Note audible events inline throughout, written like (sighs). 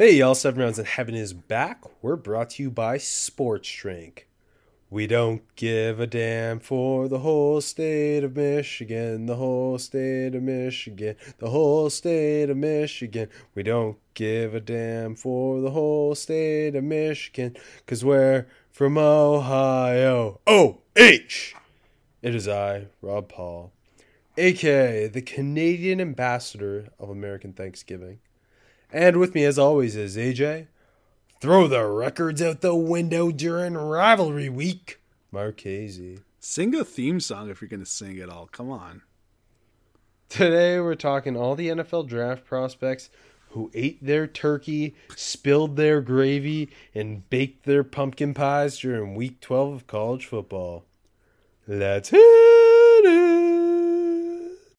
Hey, y'all, Seven Rounds in Heaven is back. We're brought to you by Sports Drink. We don't give a damn for the whole state of Michigan, the whole state of Michigan, the whole state of Michigan. We don't give a damn for the whole state of Michigan, cause we're from Ohio. O-H! It is I, Rob Paul, aka the Canadian ambassador of American Thanksgiving. And with me, as always, is AJ. Throw the records out the window during rivalry week. Marchese. Sing a theme song if you're going to sing it all. Come on. Today we're talking all the NFL draft prospects who ate their turkey, spilled their gravy, and baked their pumpkin pies during week 12 of college football. Let's hit it.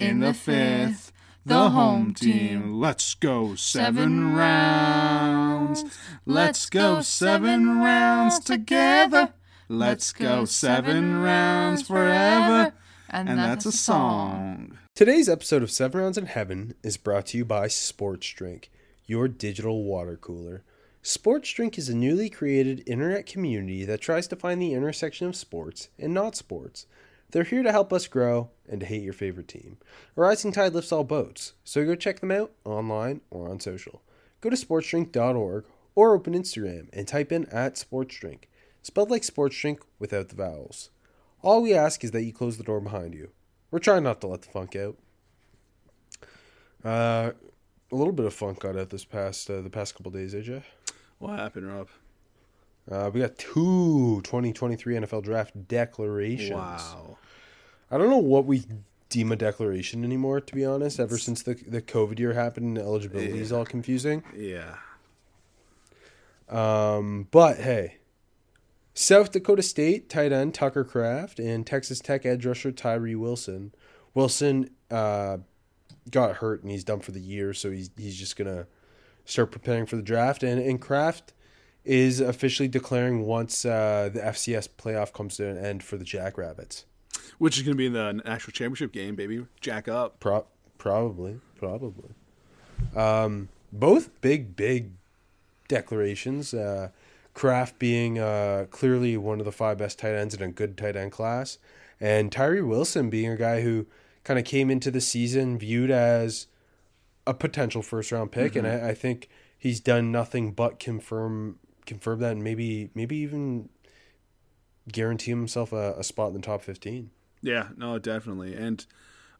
in the fifth? The home team. Let's go seven rounds. Let's go seven rounds together. Let's go seven rounds forever. And that's a song. Today's episode of Seven Rounds in Heaven is brought to you by Sports Drink, your digital water cooler. Sports Drink is a newly created internet community that tries to find the intersection of sports and not sports. They're here to help us grow and to hate your favorite team. A rising tide lifts all boats, so go check them out online or on social. Go to sportsdrink.org or open Instagram and type in at sportsdrink, spelled like sports drink without the vowels. All we ask is that you close the door behind you. We're trying not to let the funk out. Uh, a little bit of funk got out this past uh, the past couple days, AJ. What happened, Rob? Uh, we got two 2023 NFL draft declarations. Wow. I don't know what we deem a declaration anymore, to be honest. Ever since the the COVID year happened, and eligibility is all confusing. Yeah. Um, but hey, South Dakota State tight end Tucker Kraft and Texas Tech edge rusher Tyree Wilson. Wilson uh, got hurt and he's done for the year, so he's he's just gonna start preparing for the draft. And and Kraft is officially declaring once uh, the FCS playoff comes to an end for the Jackrabbits. Which is going to be in the national championship game, baby. Jack up. Pro- probably, probably. Um, both big, big declarations. Uh, Kraft being uh, clearly one of the five best tight ends in a good tight end class, and Tyree Wilson being a guy who kind of came into the season viewed as a potential first round pick, and I, I think he's done nothing but confirm confirm that, and maybe maybe even guarantee himself a, a spot in the top fifteen. Yeah, no, definitely. And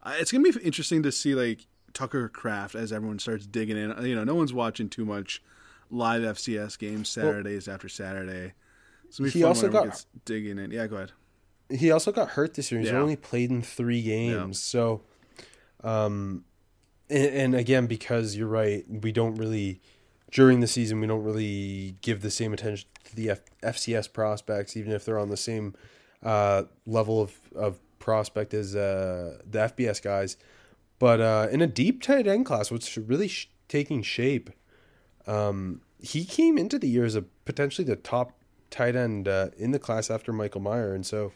uh, it's going to be interesting to see, like, Tucker Kraft as everyone starts digging in. You know, no one's watching too much live FCS games Saturdays after Saturday. So he also got- digging in. Yeah, go ahead. he also got hurt this year. He's Yeah. only played in three games. So, um, and, and again, because you're right, we don't really during the season we don't really give the same attention to the F- FCS prospects, even if they're on the same uh, level of of prospect as uh, the FBS guys. But uh, in a deep tight end class, what's really sh- taking shape, um, he came into the year as a potentially the top tight end uh, in the class after Michael Mayer, and so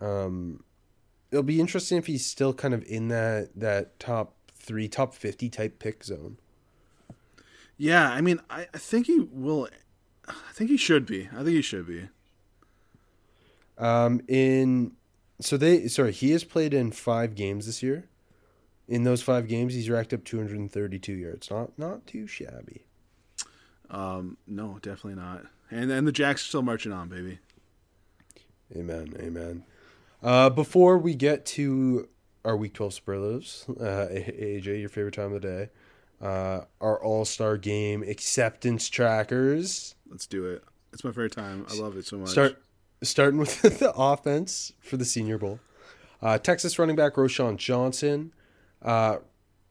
um, it'll be interesting if he's still kind of in that that top three, top fifty type pick zone. Yeah, I mean, I, I think he will. I think he should be. I think he should be. Um, in so they sorry, he has played in five games this year. In those five games, he's racked up 232 yards. Not not too shabby. Um, no, definitely not. And and the Jacks are still marching on, baby. Amen. Amen. Uh, before we get to our Week 12 superlatives, uh, AJ, your favorite time of the day, uh, our All Star Game acceptance trackers. Let's do it. It's my favorite time. I love it so much. Start starting with (laughs) the offense for the Senior Bowl. Uh, Texas running back Roschon Johnson, uh,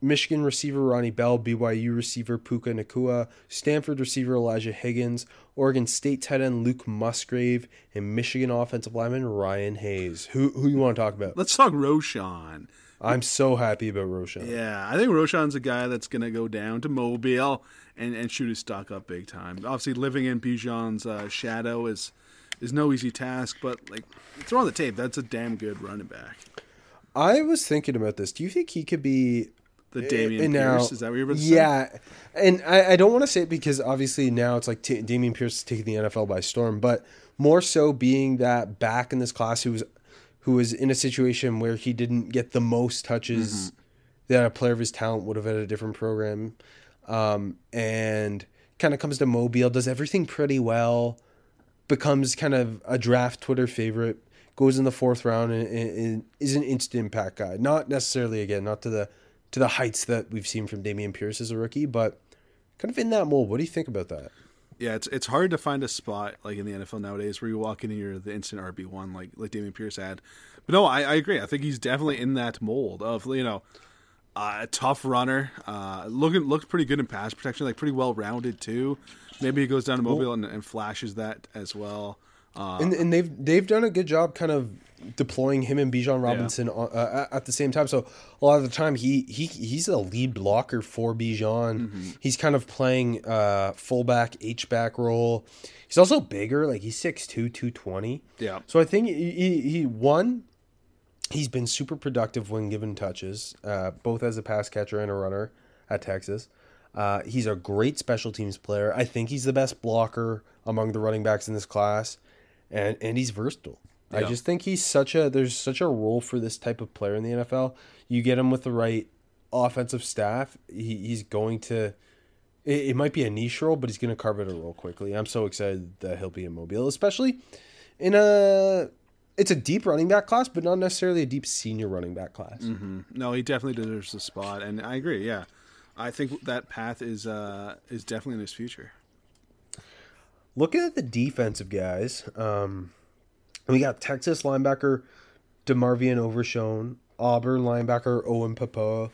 Michigan receiver Ronnie Bell, BYU receiver Puka Nacua, Stanford receiver Elijah Higgins, Oregon State tight end Luke Musgrave, and Michigan offensive lineman Ryan Hayes. Who who you want to talk about? Let's talk Roshan. I'm so happy about Roschon. Yeah, I think Roshan's a guy that's gonna go down to Mobile and, and shoot his stock up big time. Obviously, living in Bijan's uh, shadow is is no easy task, but like throw on the tape, that's a damn good running back. I was thinking about this. Do you think he could be The Dameon and Pierce now- is that what you're about to say? Yeah, and I, I don't want to say it because obviously now it's like t- Dameon Pierce is taking the NFL by storm, but more so being that back in this class who was who was in a situation where he didn't get the most touches Mm-hmm. that a player of his talent would have at a different program, um, and kind of comes to Mobile, does everything pretty well, becomes kind of a draft Twitter favorite, goes in the fourth round, and, and, and is an instant impact guy. Not necessarily again, not to the to the heights that we've seen from Dameon Pierce as a rookie, but kind of in that mold. What do you think about that? Yeah, it's it's hard to find a spot like in the NFL nowadays where you walk in and you're the instant RB one like like Dameon Pierce had. But no, I, I agree. I think he's definitely in that mold of you know uh, a tough runner, uh, looking looked pretty good in pass protection, like pretty well rounded too. Maybe he goes down to Mobile and, and flashes that as well. Uh, And and they've they've done a good job kind of deploying him and Bijan Robinson on- uh, at the same time. So a lot of the time he he he's a lead blocker for Bijan. He's kind of playing uh, fullback H back role. He's also bigger, like he's 6'2", 220. Yeah. So I think he, he, he one he's been super productive when given touches, uh, both as a pass catcher and a runner at Texas. Uh, he's a great special teams player. I think he's the best blocker among the running backs in this class, and and he's versatile. I just think he's such a there's such a role for this type of player in the NFL. You get him with the right offensive staff, he, he's going to. It, it might be a niche role, but he's going to carve it a role quickly. I'm so excited that he'll be in Mobile, especially in a. It's a deep running back class, but not necessarily a deep senior running back class. no, he definitely deserves the spot, and I agree. Yeah, I think that path is uh, is definitely in his future. Looking at the defensive guys, um, we got Texas linebacker DeMarvion Overshown, Auburn linebacker Owen Pappoe,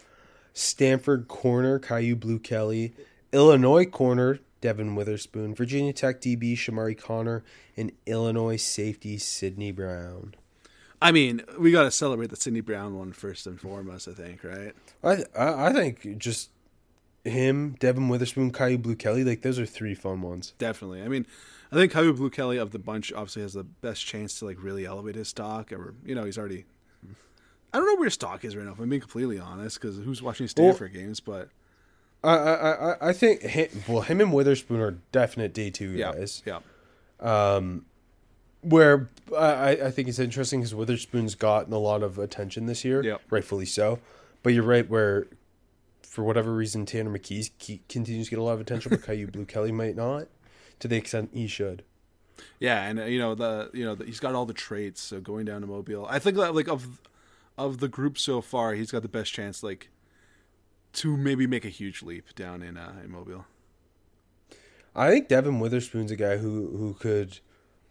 Stanford corner Kyu Blu Kelly, Illinois corner Devon Witherspoon, Virginia Tech DB Chamarri Conner, and Illinois safety Sydney Brown. I mean, we got to celebrate the Sydney Brown one first and foremost. I think, right? I I, I think just him, Devon Witherspoon, Kyu Blu Kelly, like those are three fun ones. Definitely. I mean, I think Kyu Blu Kelly of the bunch obviously has the best chance to like really elevate his stock. Or you know, he's already. I don't know where his stock is right now. If I'm being completely honest, because who's watching Stanford games? But I I I, I think him, well him and Witherspoon are definite day two yeah, guys. yeah, um, Where I, I think it's interesting because Witherspoon's gotten a lot of attention this year, Yep. rightfully so. But you're right, where for whatever reason Tanner McKee's continues to get a lot of attention, but (laughs) Kyu Blu Kelly might not, to the extent he should. yeah, and uh, you know the you know the, he's got all the traits. So going down to Mobile, I think that like of of the group so far, he's got the best chance like to maybe make a huge leap down in uh, in Mobile. I think Devon Witherspoon's a guy who who could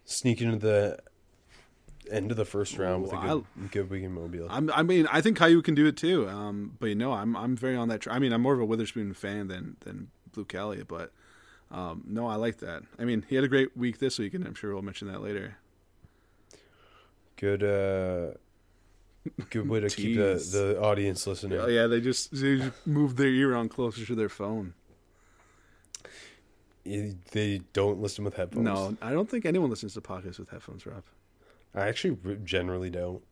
sneak into the end of the first round with a good, good week in Mobile. I'm, I mean, I think Kyu can do it too. Um, but you know, I'm I'm very on that. Tra- I mean, I'm more of a Witherspoon fan than than Blu Kelly, but um, no, I like that. I mean, he had a great week this week, and I'm sure we'll mention that later. Good uh good way to keep the, (laughs) the audience listening. Oh yeah, they just they just moved their ear on closer to their phone. They don't listen with headphones. No, I don't think anyone listens to podcasts with headphones, Rob. I actually generally don't.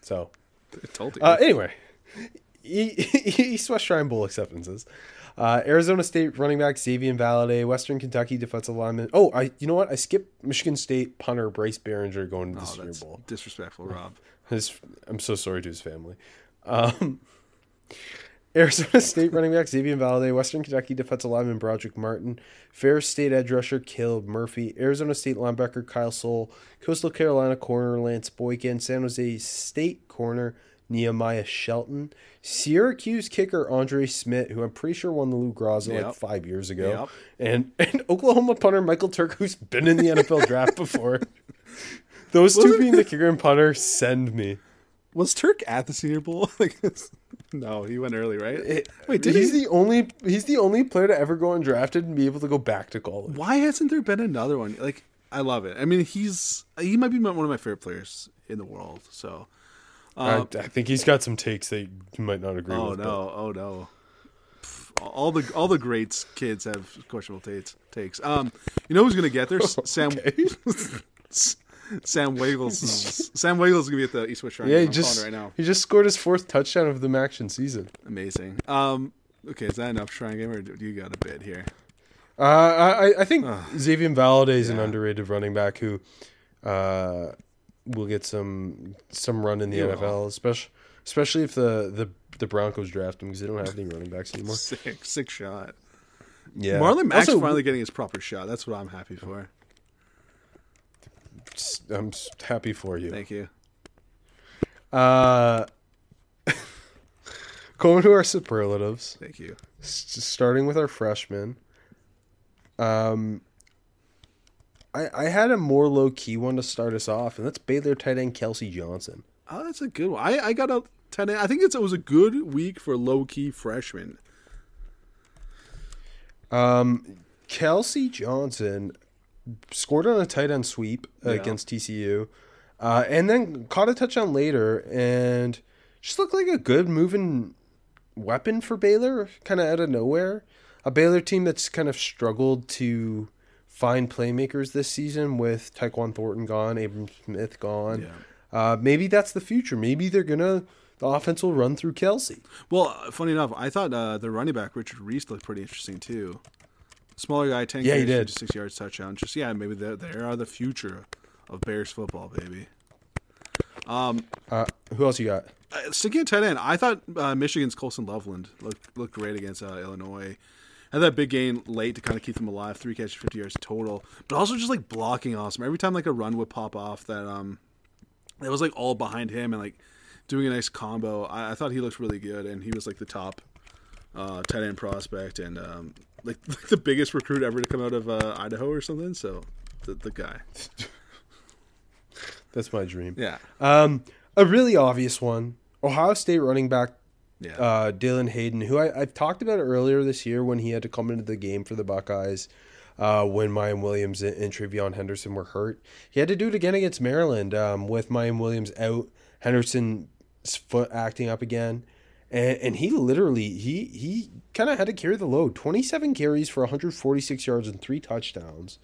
So, I (laughs) told you. uh, anyway, East West Shrine Bowl acceptances. Uh, Arizona State running back Xazavian Valladay, Western Kentucky defensive lineman. Oh, I you know what? I skipped Michigan State punter Bryce Baringer going to the oh, Senior Bowl. disrespectful, Rob. (laughs) His, I'm so sorry to his family. Um, (laughs) Arizona State running back Xazavian Valladay, Western Kentucky defensive lineman Broderick Martin, Ferris State edge rusher Caleb Murphy, Arizona State linebacker Kyle Soelle, Coastal Carolina corner Lance Boykin, San Jose State corner Nehemiah Shelton, Syracuse kicker Andre Szmyt, who I'm pretty sure won the Lou Groza like five years ago, Yep. and and (laughs) Oklahoma punter Michael Turk, who's been in the NFL draft before. (laughs) Those two being the kicker and punter send me. Was Turk at the Senior Bowl? (laughs) like, no, he went early, right? Wait, did he's he? the only he's the only player to ever go undrafted and be able to go back to college. Why hasn't there been another one? Like, I love it. I mean, he's he might be one of my favorite players in the world. So, I, I think he's got some takes that you might not agree with. oh with. no, oh no. Pff, All the all the greats kids have questionable takes. Takes. Um, you know who's gonna get there? (laughs) Sam. (laughs) Sam Wiggles. Sam Wiggles is gonna be at the East West Shrine. yeah, he just right now. he just scored his fourth touchdown of the MACtion season. Amazing. Um, okay, is that enough Shrine game, or do you got a bid here? Uh, I I think Xazavian Valladay is an underrated running back who uh, will get some some run in the He will. NFL, especially especially if the the the Broncos draft him because they don't have any running backs anymore. (laughs) Sick, sick shot. Yeah, Marlon Mack's Also, finally getting his proper shot. That's what I'm happy for. I'm happy for you. Thank you. Uh, (laughs) going to our superlatives. Thank you. S- starting with our freshmen. Um, I I had a more low key one to start us off, and that's Baylor tight end Kelsey Johnson. Oh, that's a good one. I, I got a 10. I think it's, it was a good week for low key freshmen. Um, Kelsey Johnson scored on a tight end sweep Yeah. against TCU, uh, and then caught a touchdown later, and just looked like a good moving weapon for Baylor, kind of out of nowhere. A Baylor team that's kind of struggled to find playmakers this season with Tyquan Thornton gone, Abram Smith gone. Yeah. Uh, maybe that's the future. Maybe they're gonna the offense will run through Kelsey. Well, uh, funny enough, I thought uh, the running back Richard Reese looked pretty interesting too. Smaller guy, ten Yeah, he did. six yards touchdown. Just yeah, maybe they they are the future of Bears football, baby. Uh, who else you got? Uh, sticking at tight end, I thought uh, Michigan's Colston Loveland looked looked great against uh, Illinois. Had that big gain late to kind of keep them alive, three catches, fifty yards total, but also just like blocking awesome. Every time like a run would pop off, that um, it was like all behind him and like doing a nice combo. I, I thought he looked really good, and he was like the top uh, tight end prospect and um, like, (laughs) like the biggest recruit ever to come out of uh, Idaho or something. So the, the guy, (laughs) That's my dream. yeah, Um, a really obvious one. Ohio State running back yeah, uh, Dallan Hayden, who I, I've talked about earlier this year when he had to come into the game for the Buckeyes uh, when Miyan Williams and, and TreVeyon Henderson were hurt. He had to do it again against Maryland um, with Miyan Williams out, Henderson's foot acting up again. And, and he literally he he kind of had to carry the load. 27 carries for 146 yards and three touchdowns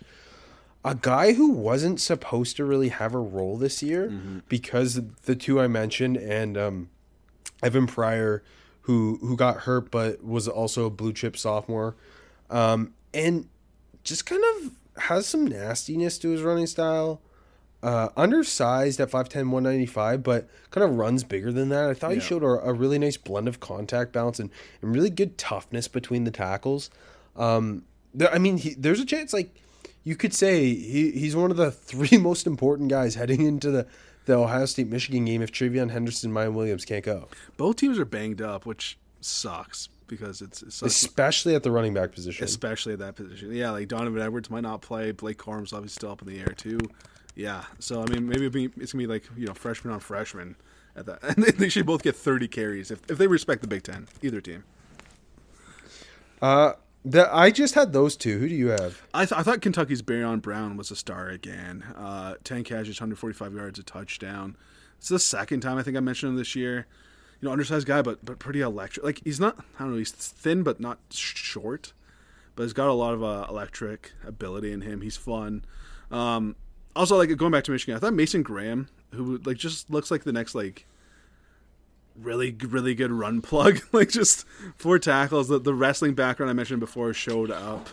a guy who wasn't supposed to really have a role this year because the two I mentioned and um, Evan Pryor, who who got hurt but was also a blue chip sophomore, um, and just kind of has some nastiness to his running style. Uh, undersized at 5'10", 195, but kind of runs bigger than that. I thought he showed a, a really nice blend of contact balance and, and really good toughness between the tackles. Um, there, I mean, he, there's a chance like you could say he, he's one of the (laughs) three most important guys heading into the, the Ohio State Michigan game if TreVeyon Henderson, Miyan Williams can't go, both teams are banged up, which sucks because it's, it's such, especially at the running back position. especially at that position. Yeah, like Donovan Edwards might not play. Blake Corum's obviously still up in the air too. Yeah, so I mean, maybe it'll be, it's gonna be like you know freshman on freshman at that, (laughs) and they, they should both get thirty carries if, if they respect the Big Ten. Either team. Uh, the, I just had those two. Who do you have? I, th- I thought Kentucky's Barion Brown was a star again. Uh, Ten catches, 145 yards, a touchdown. It's the second time I think I mentioned him this year. You know, undersized guy, but but pretty electric. Like he's not, I don't know, he's thin but not short, but he's got a lot of uh, electric ability in him. He's fun. Um, also, like going back to Michigan, I thought Mason Graham, who like just looks like the next like really really good run plug (laughs) like just four tackles the, the wrestling background i mentioned before showed up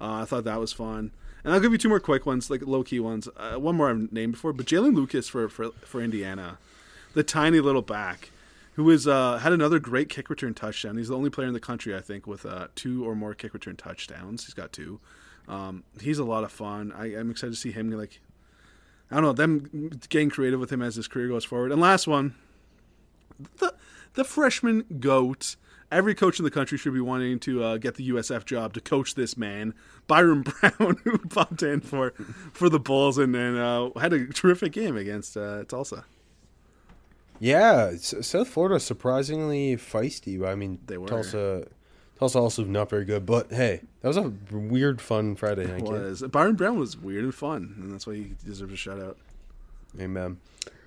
uh, i thought that was fun and i'll give you two more quick ones like low-key ones uh, one more i've named before but jaylin lucas for, for, for indiana the tiny little back who is uh, had another great kick return touchdown. He's the only player in the country, I think, with uh, two or more kick return touchdowns. He's got two. Um, he's a lot of fun. I, I'm excited to see him like I don't know them getting creative with him as his career goes forward. And last one, the the freshman goat. Every coach in the country should be wanting to uh, get the USF job to coach this man, Byrum (laughs) Brown, who popped in for for the Bulls and then uh, had a terrific game against uh, Tulsa. Yeah, South Florida surprisingly feisty. I mean, They were. Tulsa. Tulsa also not very good, but hey, that was a weird, fun Friday night game. Was Byrum Brown was weird and fun, and that's why he deserves a shout out. Amen.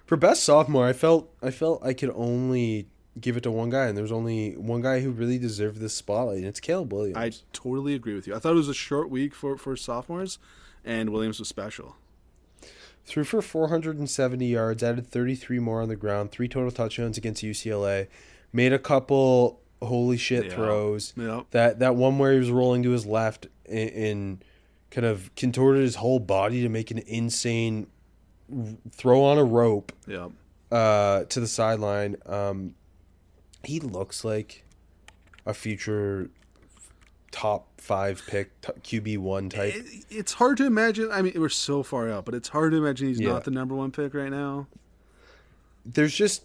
For best sophomore, I felt I felt I could only give it to one guy, and there was only one guy who really deserved this spotlight, and it's Caleb Williams. I totally agree with you. I thought it was a short week for for sophomores, and Williams was special. Threw for 470 yards, added 33 more on the ground, three total touchdowns against UCLA, made a couple holy shit Yeah. throws. Yep. That that one where he was rolling to his left and, and kind of contorted his whole body to make an insane throw on a rope Yeah. uh, to the sideline. Um, he looks like a future top five pick, t- QB one type. It, it's hard to imagine. I mean, we're so far out, but it's hard to imagine he's Yeah. not the number one pick right now. there's just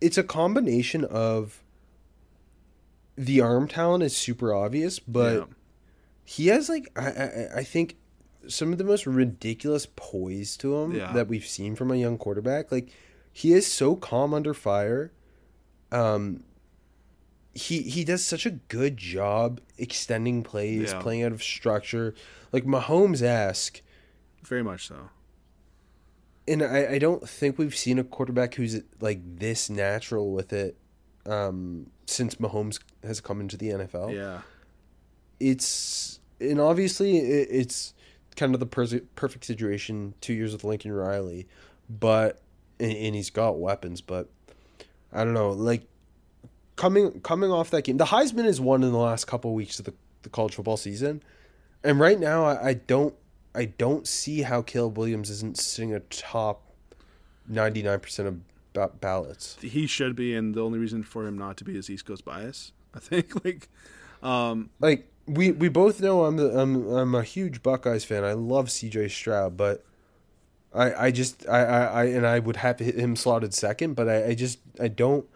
it's a combination of the arm talent is super obvious, but Yeah. he has like I, I I think some of the most ridiculous poise to him Yeah. that we've seen from a young quarterback. Like he is so calm under fire. Um he he does such a good job extending plays, Yeah. playing out of structure. Like Mahomes esque. very much so. and I, I don't think we've seen a quarterback who's like this natural with it um, since Mahomes has come into the NFL. Yeah, It's and obviously it, it's kind of the pers- perfect situation. Two years with Lincoln Riley, but and, and he's got weapons. But I don't know, like coming coming off that game, the Heisman is won in the last couple weeks of the, the college football season, and right now I, I don't I don't see how Caleb Williams isn't sitting atop ninety nine percent of ba- ballots. he should be, and the only reason for him not to be is East Coast bias. I think (laughs) like, um, Like we we both know I'm the, I'm I'm a huge Buckeyes fan. I love C.J. Stroud, but I I just I I, I and I would have him slotted second, but I, I just I don't.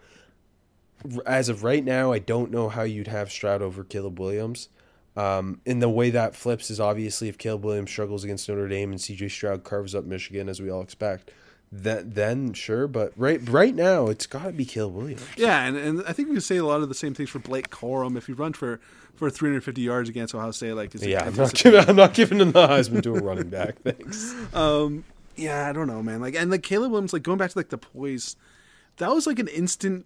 As of right now, I don't know how you'd have Stroud over Caleb Williams. Um, and the way that flips is obviously if Caleb Williams struggles against Notre Dame and C.J. Stroud carves up Michigan as we all expect, that then sure. But right right now, it's got to be Caleb Williams. yeah, and, and I think we can say a lot of the same things for Blake Corum. If he run for for 350 yards against Ohio State, like is Yeah, I'm not giving I'm not giving him the Heisman to a running back. (laughs) Thanks. Um, yeah, I don't know, man. Like, and like Caleb Williams, like going back to like the poise, that was like an instant,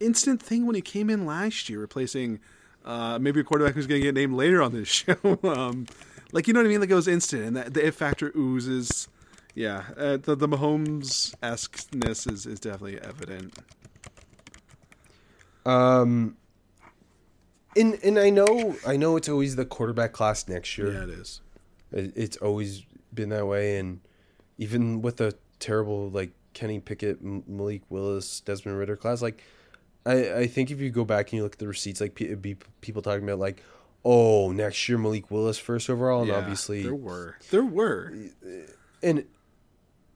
instant thing when he came in last year, replacing uh, maybe a quarterback who's going to get named later on this (laughs) show. um, like, you know what I mean? Like it was instant, and that the if factor oozes. Yeah, uh, the the Mahomes esqueness is is definitely evident. Um, and and I know I know it's always the quarterback class next year. Yeah, it is. It, it's always been that way, and even with the terrible like Kenny Pickett, Malik Willis, Desmond Ridder class, like I I think if you go back and you look at the receipts, like it'd be people talking about like, oh, next year Malik Willis first overall, and Yeah, obviously there were there were. and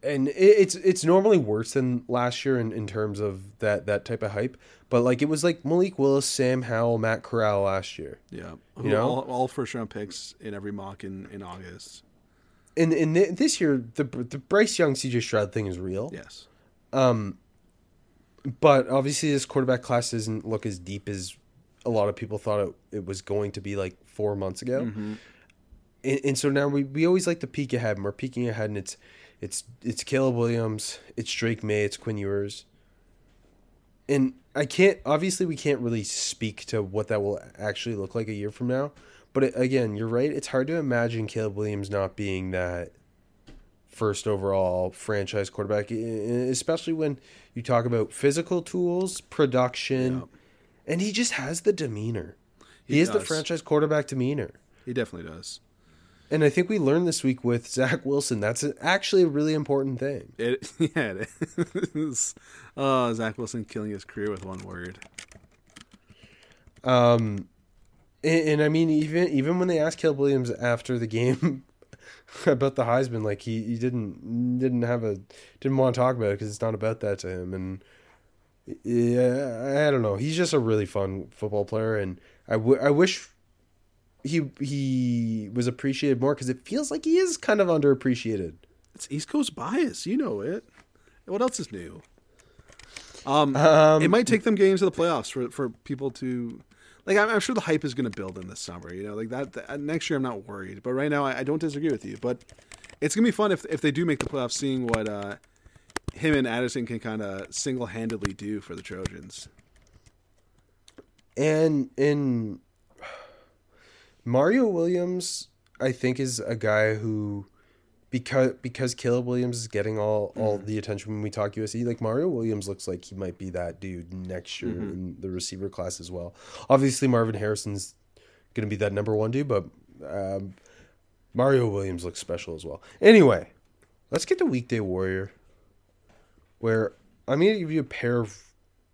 and it's it's normally worse than last year in, in terms of that that type of hype. But like it was like Malik Willis, Sam Howell, Matt Corral last year. Yeah, You know? all, all first round picks in every mock in in August. And and th- this year the the Bryce Young CJ Stroud thing is real. Yes. Um, but obviously this quarterback class doesn't look as deep as a lot of people thought it, it was going to be like four months ago. And, and so now we, we always like to peek ahead, and we're peeking ahead, and it's it's it's Caleb Williams, it's Drake Maye, it's Quinn Ewers. And I can't obviously we can't really speak to what that will actually look like a year from now. But it, again, you're right. It's hard to imagine Caleb Williams not being that first overall franchise quarterback, especially when you talk about physical tools, production, Yep. and he just has the demeanor. He, He is the franchise quarterback demeanor. He definitely does. And I think we learned this week with (laughs) Zach Wilson. That's actually a really important thing. It (laughs) yeah, it is. Oh, Zach Wilson killing his career with one word. Um, and, and I mean, even even when they asked Caleb Williams after the game (laughs) about the Heisman, like he, he didn't didn't have a didn't want to talk about it because it's not about that to him. And yeah, I don't know. He's just a really fun football player, and I, w- I wish he he was appreciated more because it feels like he is kind of underappreciated. It's East Coast bias, you know it. What else is new? Um, Um, it might take them games to the playoffs for for people to like. I'm, I'm sure the hype is going to build in this summer. You know, like that, that- next year. I'm not worried, but right now I, I don't disagree with you. But it's gonna be fun if if they do make the playoffs, seeing what uh, him and Addison can kind of single handedly do for the Trojans. And in Mario Williams, I think is a guy who because because Caleb Williams is getting all all the attention when we talk USC, like Mario Williams looks like he might be that dude next year in the receiver class as well. Obviously Marvin Harrison's gonna be that number one dude, but um, Mario Williams looks special as well. Anyway, let's get to Weekday Warrior, where I'm gonna give you a pair of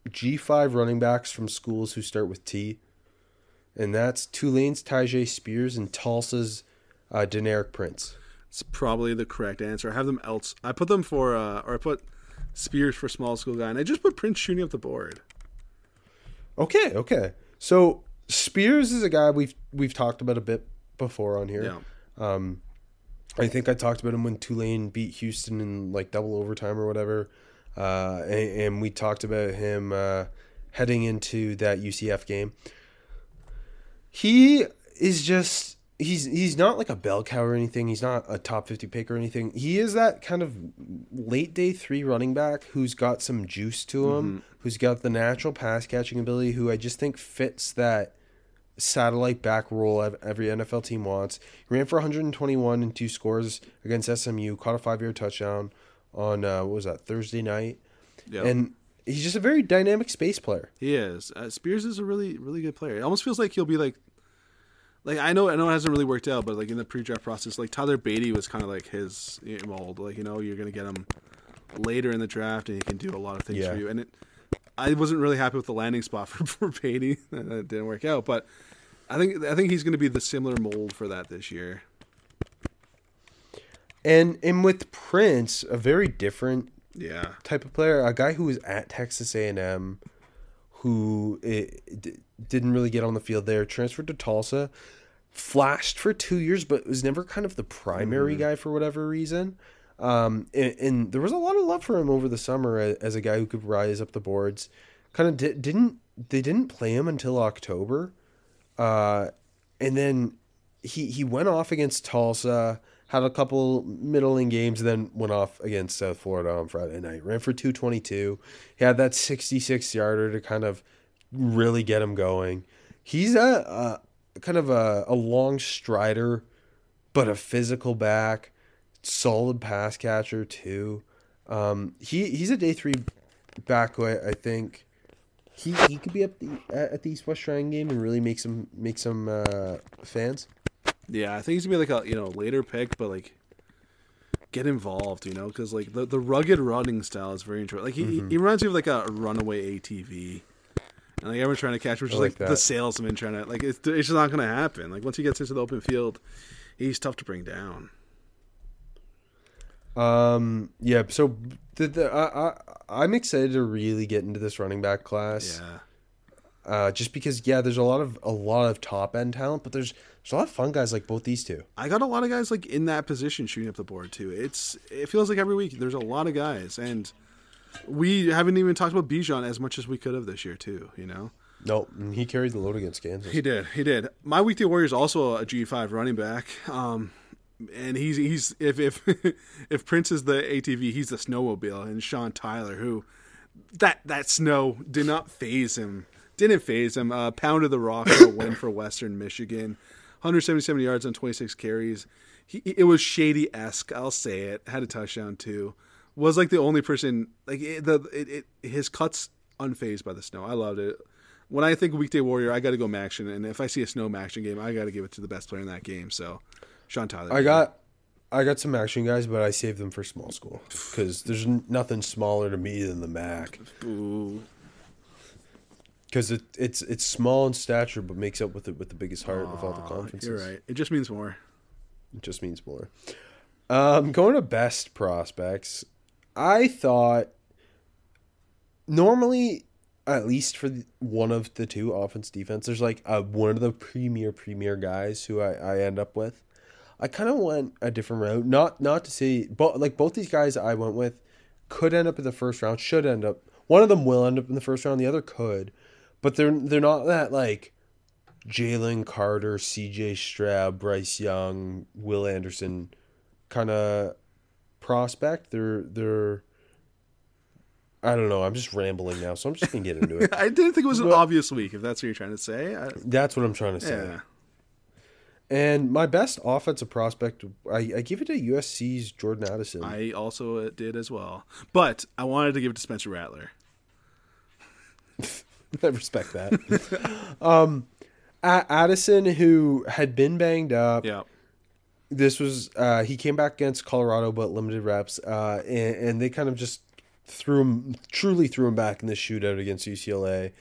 G5 running backs from schools who start with T. And that's Tulane's Tyjae Spears and Tulsa's uh, Deneric Prince. It's probably the correct answer. I have them else. I put them for, uh, or I put Spears for small school guy, and I just put Prince shooting up the board. Okay, okay. So Spears is a guy we've we've talked about a bit before on here. Yeah. I think I talked about him when Tulane beat Houston in like double overtime or whatever. Uh, and, and we talked about him uh, heading into that UCF game. He is just he's he's not like a bell cow or anything. He's not a top fifty pick or anything. He is that kind of late day three running back who's got some juice to him, who's got the natural pass catching ability, who I just think fits that satellite back role every NFL team wants. He ran for 121 and two scores against SMU, caught a five yard touchdown on uh, what was that Thursday night, Yeah. and he's just a very dynamic space player. He is. Uh, Spears is a really, really good player. It almost feels like he'll be like, like I know, I know it hasn't really worked out, but like in the pre-draft process, like Tyler Badie was kind of like his mold. Like you know, you're gonna get him later in the draft, and he can do a lot of things Yeah. for you. And it, I wasn't really happy with the landing spot (laughs) for for Badie. that didn't work out, but I think I think he's gonna be the similar mold for that this year. And and with Prince, a very different Yeah. type of player, a guy who was at Texas A&M, who it, d- didn't really get on the field there, transferred to Tulsa, flashed for two years, but was never kind of the primary guy for whatever reason. Um, and, and there was a lot of love for him over the summer as, as a guy who could rise up the boards. Kind of di- didn't they didn't play him until October, uh, and then he he went off against Tulsa, had a couple middling games, then went off against South Florida on Friday night. Ran for 222. He had that 66 yarder to kind of really get him going. He's a, a kind of a, a long strider, but a physical back, solid pass catcher too. Um, he he's a day three back. I think he he could be up the, at at the East West Shrine game and really make some make some uh, fans. Yeah, I think he's gonna be like a you know later pick, but like get involved, you know, because like the, the rugged running style is very interesting. Like he, Mm-hmm. he reminds me of like a runaway ATV, and like everyone's trying to catch, which I is like like the salesman trying to like it's it's just not gonna happen. Like once he gets into the open field, he's tough to bring down. Um. Yeah. So the, the I, I I'm excited to really get into this running back class. Yeah, Uh, just because yeah, there's a lot of a lot of top end talent, but there's there's a lot of fun guys like both these two. I got a lot of guys like in that position shooting up the board too. It's it feels like every week there's a lot of guys, and we haven't even talked about Bijan as much as we could have this year too. You know. No, and he carried the load against Kansas. He did. He did. My weekday warrior is also a G five running back. Um, and he's he's if if (laughs) if Prince is the ATV, he's the snowmobile, and Sean Tyler, who that that snow did not phase him. Didn't phase him. Uh, pounded the rock for a win for Western Michigan. 177 yards on 26 carries. He, it was shady esque. I'll say it. Had a touchdown too. Was like the only person like it, the it, it his cuts unfazed by the snow. I loved it. When I think weekday warrior, I got to go MACtion, and if I see a snow MACtion game, I got to give it to the best player in that game. So Sean Tyler. I got I got some action guys, but I saved them for small school because there's nothing smaller to me than the MAC. Boo. Because it, it's it's small in stature, but makes up with it with the biggest heart of all the conferences. You're right. It just means more. It just means more. Um, going to best prospects, I thought normally, at least for the, one of the two offense defense, there's like a, one of the premier premier guys who I, I end up with. I kind of went a different route. Not not to say, but like both these guys I went with could end up in the first round. Should end up. One of them will end up in the first round. The other could, but they're they're not that like Jalen Carter, C.J. Stroud, Bryce Young, Will Anderson kind of prospect. They're they're. I don't know. I'm just rambling now, so I'm just gonna get into it. (laughs) I didn't think it was an obvious week. If that's what you're trying to say. I, That's what I'm trying to say. yeah. And my best offensive prospect, I, I give it to USC's Jordan Addison. I also uh, did as well, but I wanted to give it to Spencer Rattler. (laughs) (laughs) I respect that. (laughs) um, Addison, who had been banged up, Yeah. this was uh, he came back against Colorado, but limited reps, uh, and, and they kind of just threw him, truly threw him back in the shootout against UCLA.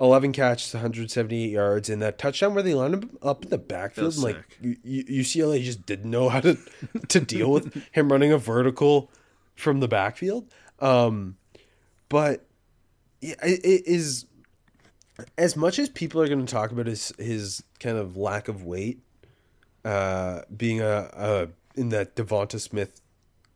Eleven catches, 178 yards, and that touchdown where they lined him up in the backfield. and, like. UCLA just didn't know how to (laughs) to deal with him running a vertical from the backfield. Um, but it, it is as much as people are going to talk about his his kind of lack of weight, uh, being a, a in that Devonta Smith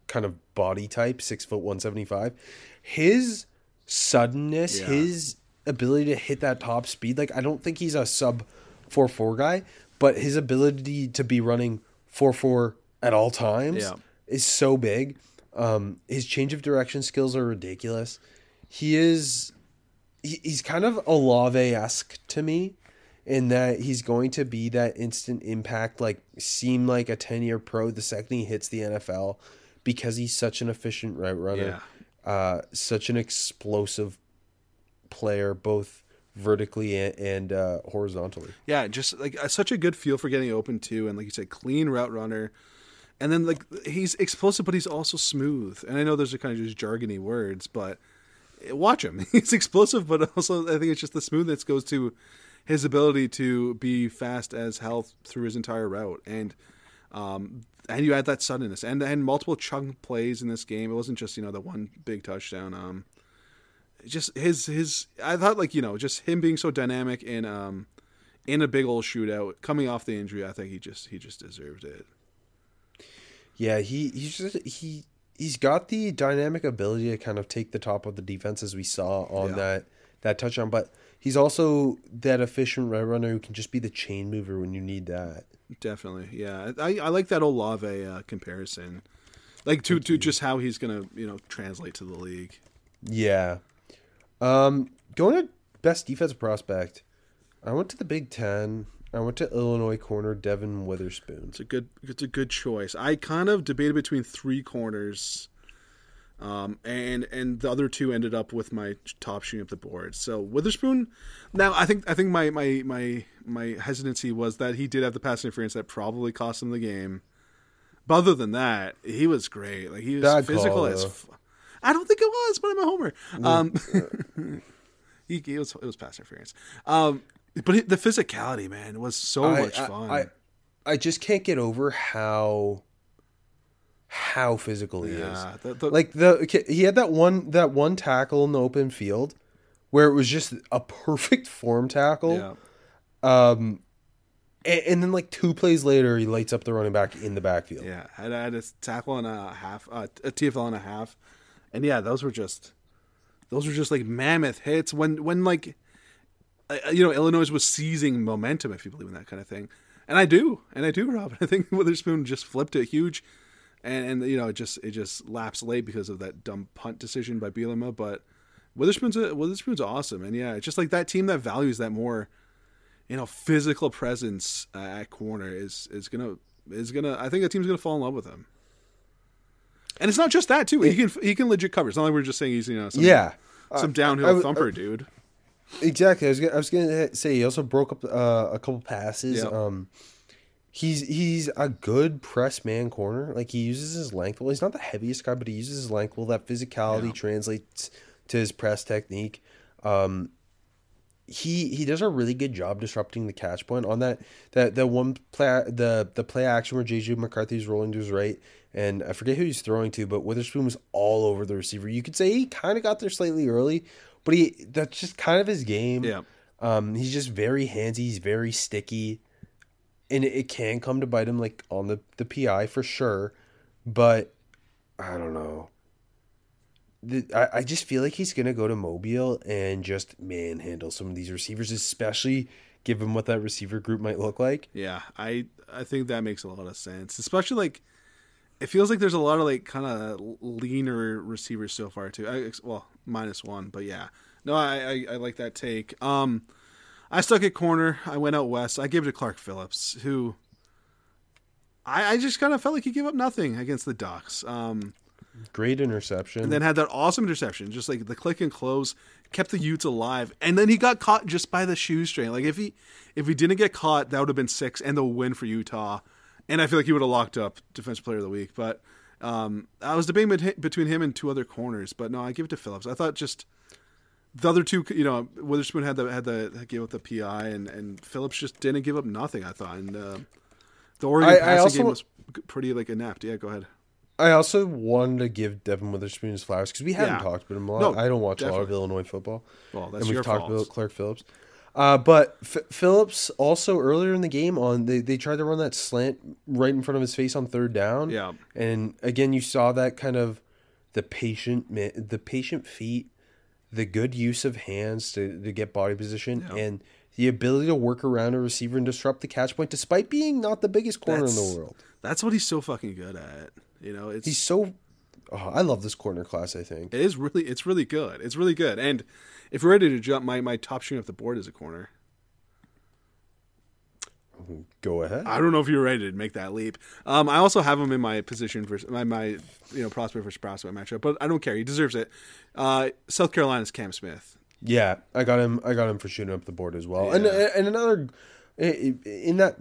kind of body type, six foot one seventy five, his suddenness, Yeah. his ability to hit that top speed, like I don't think he's a sub four four guy, but his ability to be running four four at all times Yeah. is so big. Um, his change of direction skills are ridiculous. He is he, he's kind of Olave esque to me in that he's going to be that instant impact, like seem like a ten year pro the second he hits the NFL because he's such an efficient route runner, uh, such an explosive player, both vertically and, and uh, horizontally. Yeah, just like uh, such a good feel for getting open too, and like you said, clean route runner. And then like he's explosive, but he's also smooth. And I know those are kind of just jargony words, but watch him. (laughs) He's explosive, but also I think it's just the smoothness goes to his ability to be fast as hell through his entire route. And um, and you add that suddenness and and multiple chunk plays in this game. It wasn't just you know the one big touchdown. Um, just his his I thought like you know just him being so dynamic in um in a big old shootout coming off the injury. I think he just he just deserved it. Yeah, he he's just he he's got the dynamic ability to kind of take the top of the defense as we saw on Yeah. that that touchdown, but he's also that efficient route runner who can just be the chain mover when you need that. Definitely, yeah. I I like that Olave uh, comparison, like to to just how he's gonna you know translate to the league. Yeah. Um, going to best defensive prospect, I went to the Big Ten. I went to Illinois corner Devon Witherspoon. It's a good it's a good choice. I kind of debated between three corners, um, and and the other two ended up with my top shooting up the board. So Witherspoon. Now I think I think my my my my hesitancy was that he did have the pass interference that probably cost him the game. But other than that, he was great. Like he was physical call, as. F- I don't think it was, but I'm a homer. Um, (laughs) he, he was it was pass interference. Um, but the physicality, man, was so I- much fun. I, I just can't get over how how physical he is. the, the, like the he had that one that one tackle in the open field where it was just a perfect form tackle yeah. um and, and then like two plays later he lights up the running back in the backfield Yeah, I had, I had a tackle and a half, uh, a TFL and a half, and yeah, those were just, those were just like mammoth hits. When when like, you know, Illinois was seizing momentum, if you believe in that kind of thing, and I do, and I do, Rob. (laughs) I think Witherspoon just flipped it huge, and and you know, it just it just lapsed late because of that dumb punt decision by Bielema, but Witherspoon's a, Witherspoon's awesome, and yeah, it's just like that team that values that more, you know, physical presence uh, at corner is is gonna is gonna. I think the team's gonna fall in love with him. And it's not just that too. He can he can legit cover. It's not like we're just saying he's you know some, yeah some downhill I would- thumper dude. Exactly i was gonna, I was gonna say he also broke up uh, a couple passes Yep. um He's he's a good press man corner. Like he uses his length well. He's not the heaviest guy, but he uses his length well. That physicality Yeah. translates to his press technique. Um, he he does a really good job disrupting the catch point on that that the one play the the play action where JJ McCarthy's rolling to his right and I forget who he's throwing to, but Witherspoon was all over the receiver. You could say he kind of got there slightly early, but he that's just kind of his game. Yeah. Um, he's just very handsy. He's very sticky, and it, it can come to bite him like on the the PI for sure. But I don't know. The, I, I just feel like he's gonna go to Mobile and just manhandle some of these receivers, especially given what that receiver group might look like. Yeah, I I think that makes a lot of sense. Especially like it feels like there's a lot of like kind of leaner receivers so far too. I, well, minus one, but yeah. No, I, I I like that take. Um, I stuck at corner. I went out west. I gave it to Clark Phillips, who I I just kind of felt like he gave up nothing against the Ducks. Um, Great interception. and then had that awesome interception, just like the click and close, kept the Utes alive, and then he got caught just by the shoestring. Like if he if he didn't get caught, that would have been six and the win for Utah. And I feel like he would have locked up defensive player of the week. But um, I was debating between him and two other corners, but no, I give it to Phillips. I thought just the other two, you know, Witherspoon had the had the gave up the PI, and and Phillips just didn't give up nothing. I thought, and uh, the Oregon I- I passing also- game was pretty like inept. Yeah, go ahead. I also wanted to give Devon Witherspoon his flowers because we haven't Yeah. talked about him a lot. No, I don't watch a lot of. Illinois football. Well, that's and we've your talked fault. about Clark Phillips. Uh, but F- Phillips also earlier in the game on they, they tried to run that slant right in front of his face on third down. Yeah. and again you saw that kind of the patient the patient feet, the good use of hands to, to get body position, Yeah. and the ability to work around a receiver and disrupt the catch point, despite being not the biggest corner in the world. That's what he's so fucking good at. You know, it's He's so. Oh, I love this corner class. I think. it is really it's really good. It's really good. And if you're ready to jump, my my top shooting off the board is a corner. Go ahead. I don't know if you're ready to make that leap. Um, I also have him in my position for my, my you know prospect versus prospect matchup, but I don't care. He deserves it. Uh, South Carolina's Cam Smith. Yeah, I got him. I got him for shooting up the board as well. And Yeah. and another in that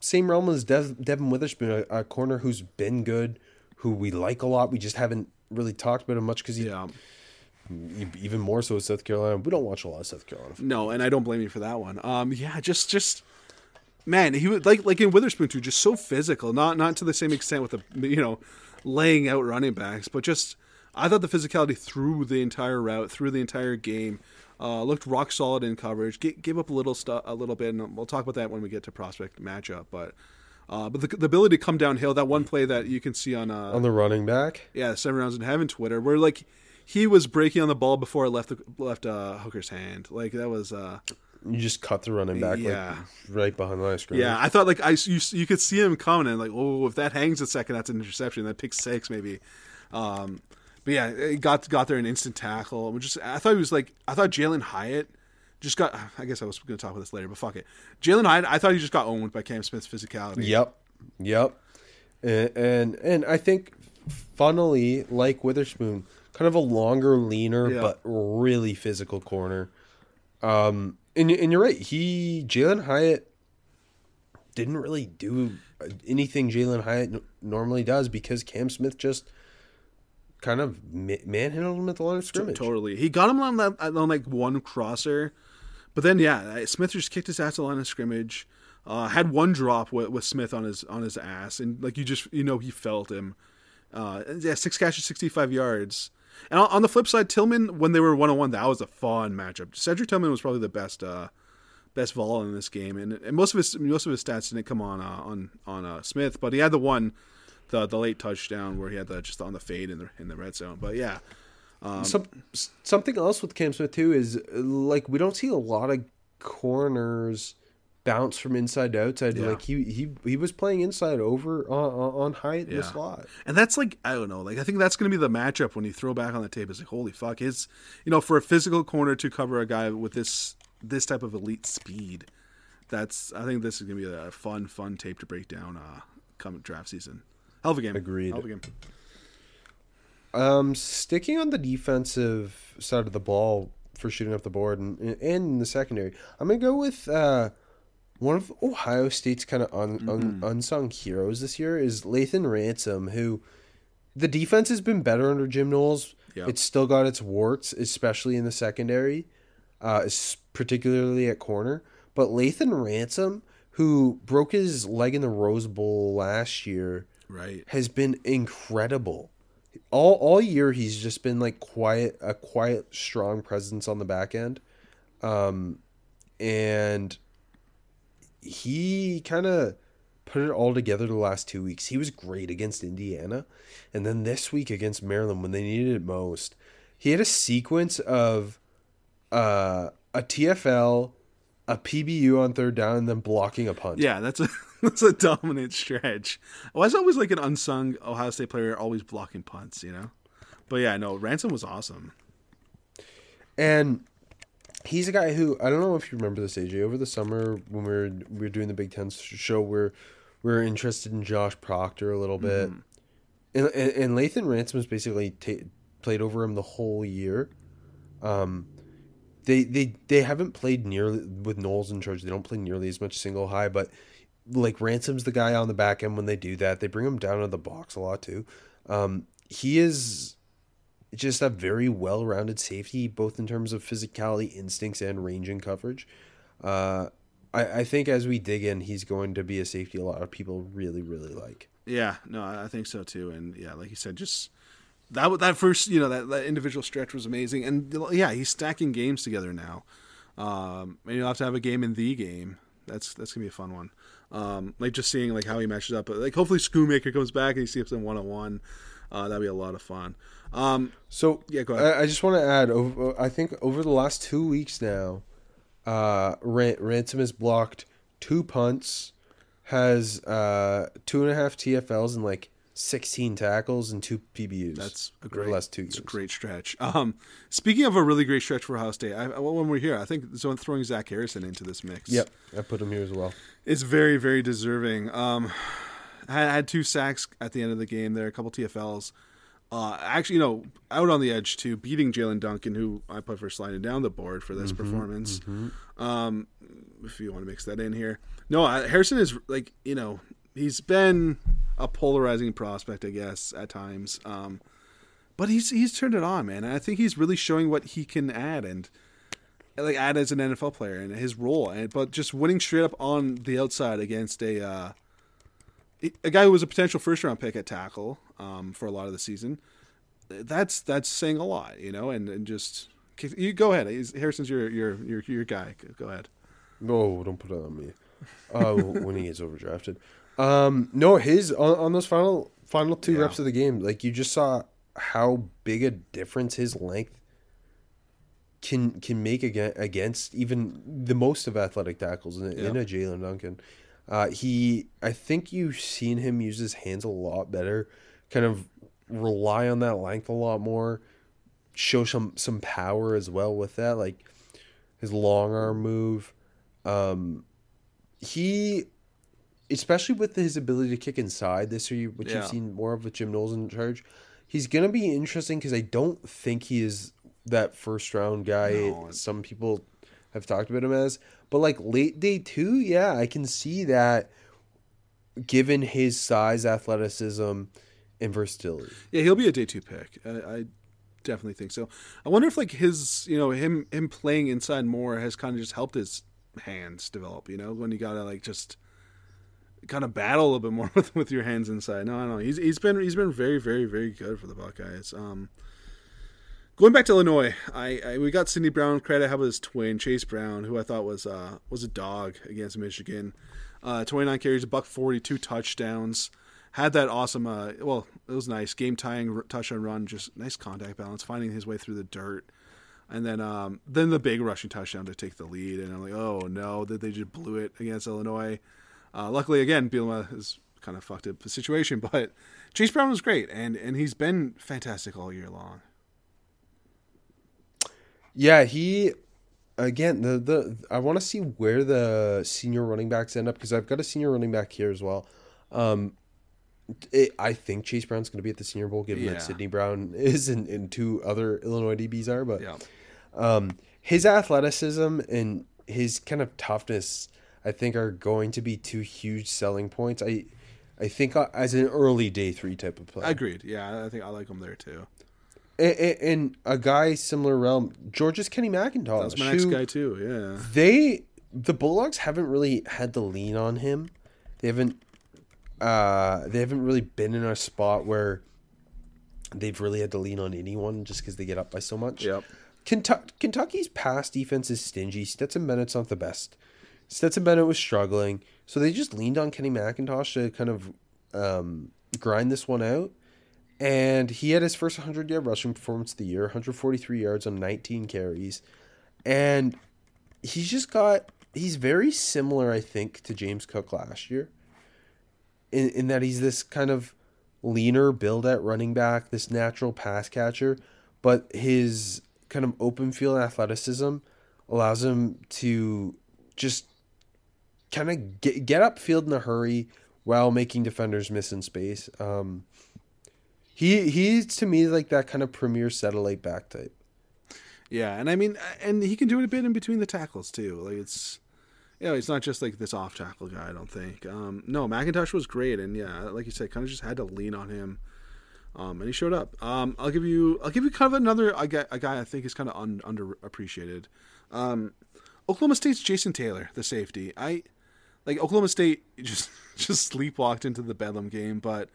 same realm as Dev, Devon Witherspoon, a, a corner who's been good, who we like a lot. We just haven't really talked about him much because he Yeah, even more so with South Carolina. We don't watch a lot of South Carolina. no, and I don't blame you for that one. Um, yeah, just just man, he was like like in Witherspoon too, just so physical. Not not to the same extent with the you know laying out running backs, but just I thought the physicality through the entire route, through the entire game, uh, looked rock solid in coverage. G- gave up a little stuff, a little bit, and we'll talk about that when we get to prospect matchup. But uh, but the, the ability to come downhill, that one play that you can see on uh, On the running back, yeah, seven rounds in heaven Twitter, where like he was breaking on the ball before it left the, left uh, Hooker's hand. Like that was uh, you just cut the running back Yeah. like right behind the line of scrimmage. yeah. I thought like I you, you could see him coming and like oh if that hangs a second that's an interception that pick six maybe. Um, but yeah, it got got there an instant tackle. Which just I thought he was like I thought Jalin Hyatt just got. I guess I was going to talk about this later, but fuck it. Jalin Hyatt, I thought he just got owned by Cam Smith's physicality. Yep. Yep. And, and and I think funnily, like Witherspoon, kind of a longer, leaner, Yeah. but really physical corner. Um, and and you're right. He Jalin Hyatt didn't really do anything Jalin Hyatt n- normally does because Cam Smith just kind of ma- manhandled him at the line of scrimmage. Totally. He got him on that on like one crosser, but then yeah, Smith just kicked his ass at the line of scrimmage. Uh, had one drop with, with Smith on his on his ass, and like you just you know he felt him. Uh, yeah, six catches, sixty five yards. And on, the flip side, Tillman when they were one on one, that was a fun matchup. Cedric Tillman was probably the best uh, best vol in this game, and, and most of his most of his stats didn't come on uh, on on uh, Smith, but he had the one. The, the late touchdown where he had the just on the fade in the in the red zone, but yeah, Some, something else with Cam Smith too is like we don't see a lot of corners bounce from inside to outside. Yeah. Like he he he was playing inside over on, on in the slot. And that's like I don't know, like I think that's going to be the matchup when you throw back on the tape. It's like holy fuck, his you know for a physical corner to cover a guy with this this type of elite speed. That's I think this is going to be a fun fun tape to break down uh come draft season. Hell of a game. Agreed. Hell of a game. Um, sticking on the defensive side of the ball for shooting up the board and and in the secondary, I'm gonna go with uh, one of Ohio State's kind of un, Mm-hmm. un, unsung heroes this year is Lathan Ransom, who the defense has been better under Jim Knowles. Yep. It's still got its warts, especially in the secondary, uh, particularly at corner. But Lathan Ransom, who broke his leg in the Rose Bowl last year, Right. has been incredible. All all year he's just been like quiet, a quiet, strong presence on the back end, um, and he kind of put it all together the last two weeks. He was great against Indiana, and then this week against Maryland when they needed it most, he had a sequence of uh, a TFL, a PBU on third down, and then blocking a punt. Yeah, that's a (laughs) that's a dominant stretch. Well, I was always like an unsung Ohio State player, always blocking punts, you know. But yeah, no, Ransom was awesome. And he's a guy who I don't know if you remember this, AJ. Over the summer when we were we were doing the Big Ten show, we're we are interested in Josh Proctor a little bit, and, and and Lathan Ransom has basically ta played over him the whole year. Um, they they they haven't played nearly with Knowles in charge. They don't play nearly as much single high, but like Ransom's the guy on the back end when they do that. They bring him down to the box a lot too. Um, he is just a very well-rounded safety, both in terms of physicality, instincts, and range and coverage. Uh, I, I think as we dig in, he's going to be a safety a lot of people really, really like. Yeah, no, I think so too. And yeah, like you said, just that that first, you know, that, that individual stretch was amazing. And yeah, he's stacking games together now. Um, and you'll have to have a game in the game. That's that's gonna be a fun one. Um, like just seeing like how he matches up. But like hopefully Schoonmaker comes back and he sees him one on one. Uh, that'd be a lot of fun. Um, So Yeah, go ahead. I, I just want to add. Over, I think over the last two weeks now, uh, Ran- Ransom has blocked two punts, has uh, two and a half TFLs and like sixteen tackles and two PBUs. That's a great, the last two it's a great stretch. Um, speaking of a really great stretch for Ohio State, I, I- when we're here, I think so. I'm throwing Zach Harrison into this mix. Yep, I put him here as well. It's very, very deserving. Um, I had two sacks at the end of the game there, a couple TFLs. Uh, actually, you know, out on the edge too, beating Jaelyn Duncan, who I put for sliding down the board for this performance. Um, if you want to mix that in here, no, I, Harrison is like you know he's been a polarizing prospect, I guess, at times. Um, but he's he's turned it on, man. And I think he's really showing what he can add and like add as an NFL player and his role. And but just winning straight up on the outside against a uh, a guy who was a potential first round pick at tackle um, for a lot of the season. That's that's saying a lot, you know. And, and just you go ahead. Harrison's your your your your guy. Go ahead. No, don't put it on me. Uh, (laughs) when he gets overdrafted. Um, no, his on, on those final final two Yeah. reps of the game, like you just saw how big a difference his length can can make against even the most of athletic tackles in, in a Jaelyn Duncan. Uh, he, I think you've seen him use his hands a lot better, kind of rely on that length a lot more, show some some power as well with that, like his long arm move. Um, he, especially with his ability to kick inside this year, which Yeah. you've seen more of with Jim Knowles in charge, he's gonna be interesting because I don't think he is that first round guy. No. Some people have talked about him as, but like late day two, yeah, I can see that. Given his size, athleticism, and versatility. Yeah, he'll be a day two pick. I, I definitely think so. I wonder if like his, you know, him him playing inside more has kind of just helped his hands develop. You know, when you gotta like just kind of battle a little bit more (laughs) with with your hands inside. No, I don't know. He's he's been he's been very very very good for the Buckeyes. Um, going back to Illinois, I, I we got Sydney Brown credit. How about his twin Chase Brown, who I thought was uh was a dog against Michigan. Uh, 29 carries, a buck 42 touchdowns. Had that awesome, uh, well, it was nice game tying touchdown run, just nice contact balance, finding his way through the dirt, and then um, then the big rushing touchdown to take the lead. And I'm like, oh no, that they just blew it against Illinois. Uh, luckily, again, Bielema is kind of fucked up the situation, (laughs) but Chase Brown was great, and and he's been fantastic all year long. Yeah, he again the the I want to see where the senior running backs end up because I've got a senior running back here as well. Um, it, I think Chase Brown's going to be at the Senior Bowl, given Yeah. that Sydney Brown (laughs) is and, and two other Illinois DBs are. But Yeah. um, his athleticism and his kind of toughness, I think are going to be two huge selling points. I I think uh, as an early day three type of player. Agreed. Yeah, I think I like him there too. And, and, and a guy similar realm, George's Kenny McIntosh. That's my next who- guy too. Yeah. they the Bulldogs haven't really had to lean on him. They haven't uh they haven't really been in a spot where they've really had to lean on anyone just because they get up by so much. Yep. Kentucky, Kentucky's pass defense is stingy. Stetson Bennett's not the best. Stetson Bennett was struggling, so they just leaned on Kenny McIntosh to kind of um, grind this one out. And he had his first 100 yard rushing performance of the year, 143 yards on 19 carries. And he's just got, he's very similar, I think, to James Cook last year. In, in that he's this kind of leaner build at running back, this natural pass catcher, but his kind of open field athleticism allows him to just kind of get, get upfield in a hurry while making defenders miss in space. Um, he he's to me like that kind of premier satellite back type. Yeah, and I mean, and he can do it a bit in between the tackles too. Like it's, you know, it's not just like this off tackle guy. I don't think. Um, no, McIntosh was great, and yeah, like you said, kind of just had to lean on him. Um, and he showed up. Um, I'll give you, I'll give you kind of another a guy, a guy I think is kind of un, underappreciated. Um, Oklahoma State's Jason Taylor, the safety. I like Oklahoma State (laughs) just just sleepwalked into the Bedlam game, but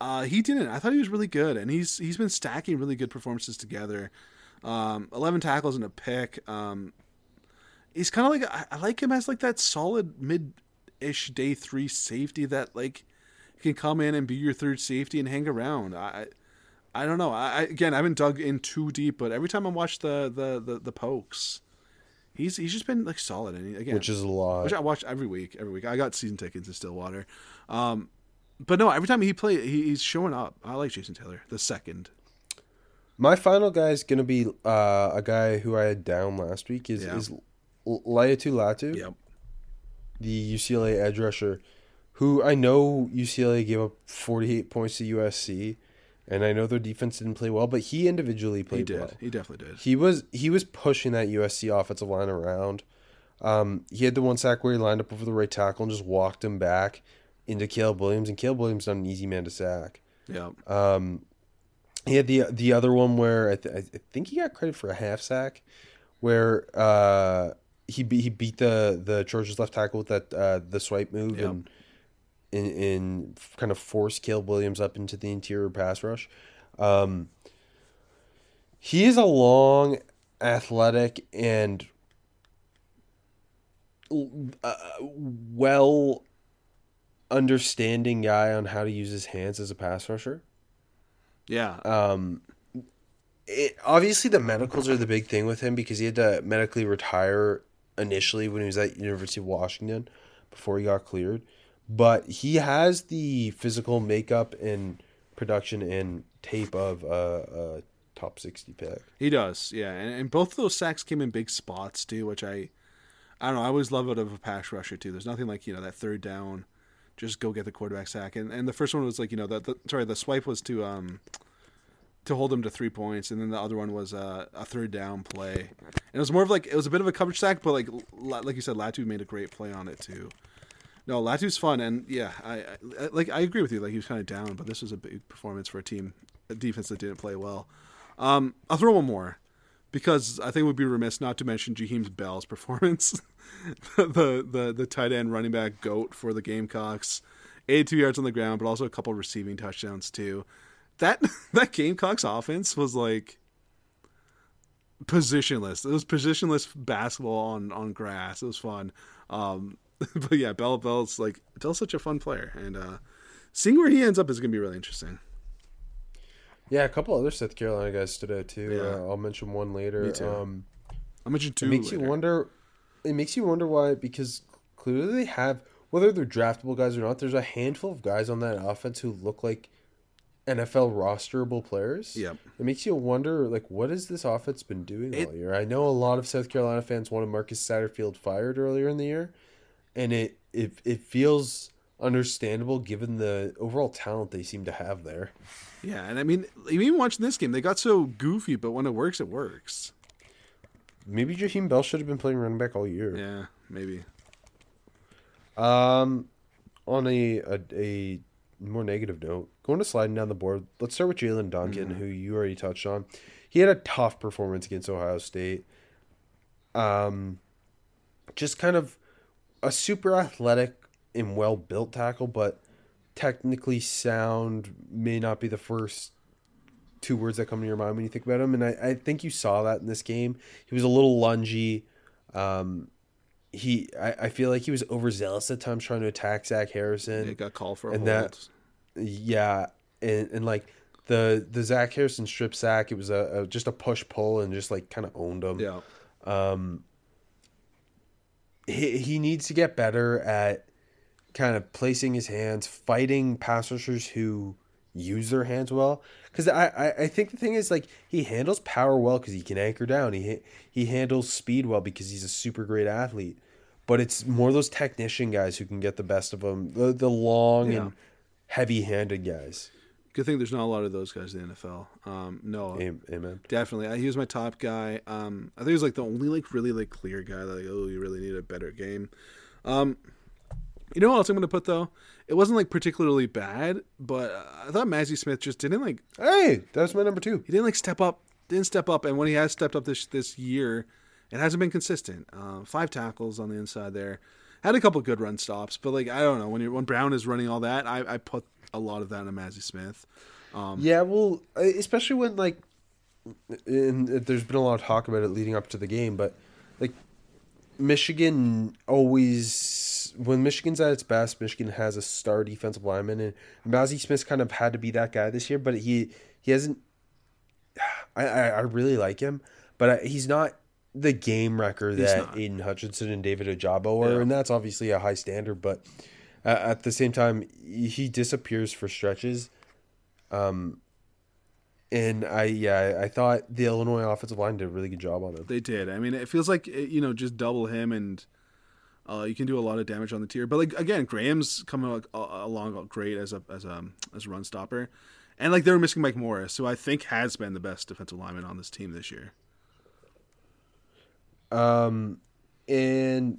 uh, he didn't. I thought he was really good, and he's he's been stacking really good performances together. Um, Eleven tackles and a pick. Um, he's kind of like I, I like him as like that solid mid-ish day three safety that like can come in and be your third safety and hang around. I I don't know. I, I again I haven't dug in too deep, but every time I watch the the the, the pokes, he's he's just been like solid. And he, again, Which is a lot. which I watch every week. Every week, I got season tickets in Stillwater. Um, but no, every time he play, he, he's showing up. I like Jason Taylor, the second. My final guy is gonna be uh, a guy who I had down last week. Is Yeah. is Laiatu Latu, Yep. the UCLA edge rusher, who I know UCLA gave up 48 points to USC, and I know their defense didn't play well, but he individually He played did. well. He definitely did. He was he was pushing that USC offensive line around. Um, he had the one sack where he lined up over the right tackle and just walked him back into Caleb Williams, and Caleb Williams not an easy man to sack. Yep. Um, he had the the other one where I, th- I think he got credit for a half sack, where uh, he be- he beat the the Chargers left tackle with that uh, the swipe move and, and kind of forced Caleb Williams up into the interior pass rush. Um, he is a long, athletic, and uh, well understanding guy on how to use his hands as a pass rusher. Yeah. Um, it, obviously, the medicals are the big thing with him because he had to medically retire initially when he was at University of Washington before he got cleared. But he has the physical makeup and production and tape of a, a top sixty pick. He does, yeah, and, and both of those sacks came in big spots too, which I, I don't know. I always love it of a pass rusher too. There's nothing like you know that third down, just go get the quarterback sack, and and the first one was like you know that the sorry the swipe was to um, to hold them to three points, and then the other one was uh, a third down play, and it was more of like it was a bit of a coverage sack, but like like you said, Latu made a great play on it too. No, Latu's fun, and yeah, I, I like I agree with you. Like he was kind of down, but this was a big performance for a team, a defense that didn't play well. Um, I'll throw one more because I think it would be remiss not to mention Jaheim Bell's (laughs) performance, the the the tight end running back goat for the Gamecocks, eighty-two yards on the ground, but also a couple receiving touchdowns too. That (laughs) that Gamecocks offense was like positionless. It was positionless basketball on on grass. It was fun. Um, (laughs) but yeah, Bell Bell's like Bell's such a fun player, and uh, seeing where he ends up is gonna be really interesting. Yeah, a couple other South Carolina guys stood out too. Yeah. Uh, I'll mention one later. Me too. Um, I'll mention two. it makes you wonder. It makes you wonder why because clearly they have whether they're draftable guys or not. There's a handful of guys on that offense who look like NFL rosterable players. Yep. It makes you wonder, like, what has this offense been doing It- all year? I know a lot of South Carolina fans wanted Marcus Satterfield fired earlier in the year, and it it it feels understandable given the overall talent they seem to have there. Yeah, and I mean, even watching this game, they got so goofy, but when it works, it works. Maybe Jaheim Bell should have been playing running back all year. Yeah, maybe. Um, on a, a a more negative note, going to sliding down the board. Let's start with Jaelyn Duncan, who you already touched on. He had a tough performance against Ohio State. Um, just kind of a super athletic and well built tackle, but technically sound may not be the first two words that come to your mind when you think about him. And I, I think you saw that in this game. He was a little lungy. Um, he I, I feel like he was overzealous at times trying to attack Zach Harrison. It got called for a and hold. that- Yeah, and, and like the the Zach Harrison strip sack, it was a, a just a push pull and just like kind of owned him. yeah. Um. he, he needs to get better at kind of placing his hands, fighting pass rushers who use their hands well. Because I, I, I think the thing is like he handles power well because he can anchor down. He he handles speed well because he's a super great athlete. But it's more those technician guys who can get the best of them. The the long Yeah. and heavy handed guys. Good thing there's not a lot of those guys in the NFL. Um, no, Amen. definitely. He was my top guy. Um, I think he was like the only like really like clear guy. That, like, oh, you really need a better game. Um, you know what else I'm gonna put though? It wasn't like particularly bad, but uh, I thought Mazi Smith just didn't like Hey, that's my number two. he didn't like step up. Didn't step up, and when he has stepped up this this year, it hasn't been consistent. Uh, five tackles on the inside there. Had a couple good run stops, but like I don't know when you when Brown is running all that, I, I put a lot of that on Mazi Smith. Yeah, well, uh, especially when like, and there's been a lot of talk about it leading up to the game, but like, Michigan always when Michigan's at its best, Michigan has a star defensive lineman, and Mazi Smith kind of had to be that guy this year, but he he hasn't. (sighs) I I, I really like him, but I, he's not the game wrecker that. Aidan Hutchinson and David Ojabo are, Yeah. and that's obviously a high standard, but. Uh, at the same time, he disappears for stretches. Um, And I yeah, I thought the Illinois offensive line did a really good job on him. They did. I mean, it feels like you know just double him and uh, you can do a lot of damage on the tier. But like again, Graham's coming al- al- along great as a as a as a run stopper, and like they were missing Mike Morris, who I think has been the best defensive lineman on this team this year. And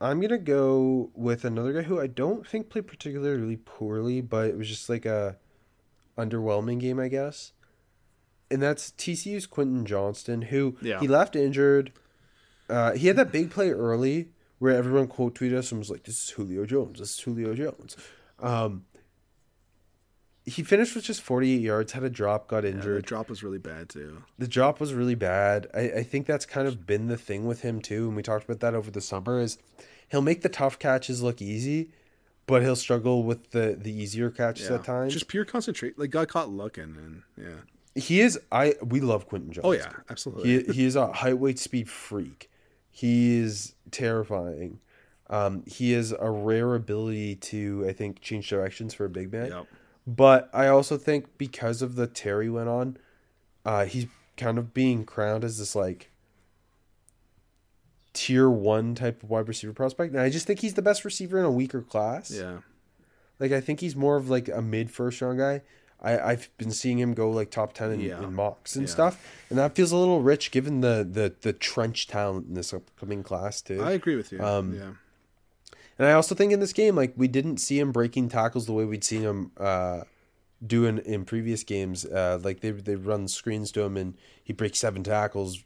I'm gonna go with another guy who I don't think played particularly poorly, but it was just like a underwhelming game, I guess. And that's TCU's Quentin Johnston, who Yeah. he left injured. Uh, he had that big play early where everyone quote tweeted us and was like, "This is Julio Jones. This is Julio Jones." Um, he finished with just 48 yards, had a drop, got Yeah, the drop was really bad too. the drop was really bad. I, I think that's kind of been the thing with him too, and we talked about that over the summer. Is he'll make the tough catches look easy, but he'll struggle with the the easier catches Yeah. at times. Just pure concentrate. Like got caught looking, and yeah. he is. I we love Quentin Johnson. Oh yeah, absolutely. he he is a height weight speed freak. He is terrifying. Um, he has a rare ability to I think change directions for a big man. Yep. But I also think because of the Terry went on, uh, he's kind of being crowned as this like tier one type of wide receiver prospect. And I just think he's the best receiver in a weaker class. Yeah. Like I think he's more of like a mid first round guy. I, I've been seeing him go like top ten in, Yeah. in mocks and Yeah. stuff. And that feels a little rich given the the the trench talent in this upcoming class too. I agree with you. Um, yeah. And I also think in this game, like we didn't see him breaking tackles the way we'd seen him uh, do in, in previous games. Uh, like they they run screens to him and he breaks seven tackles.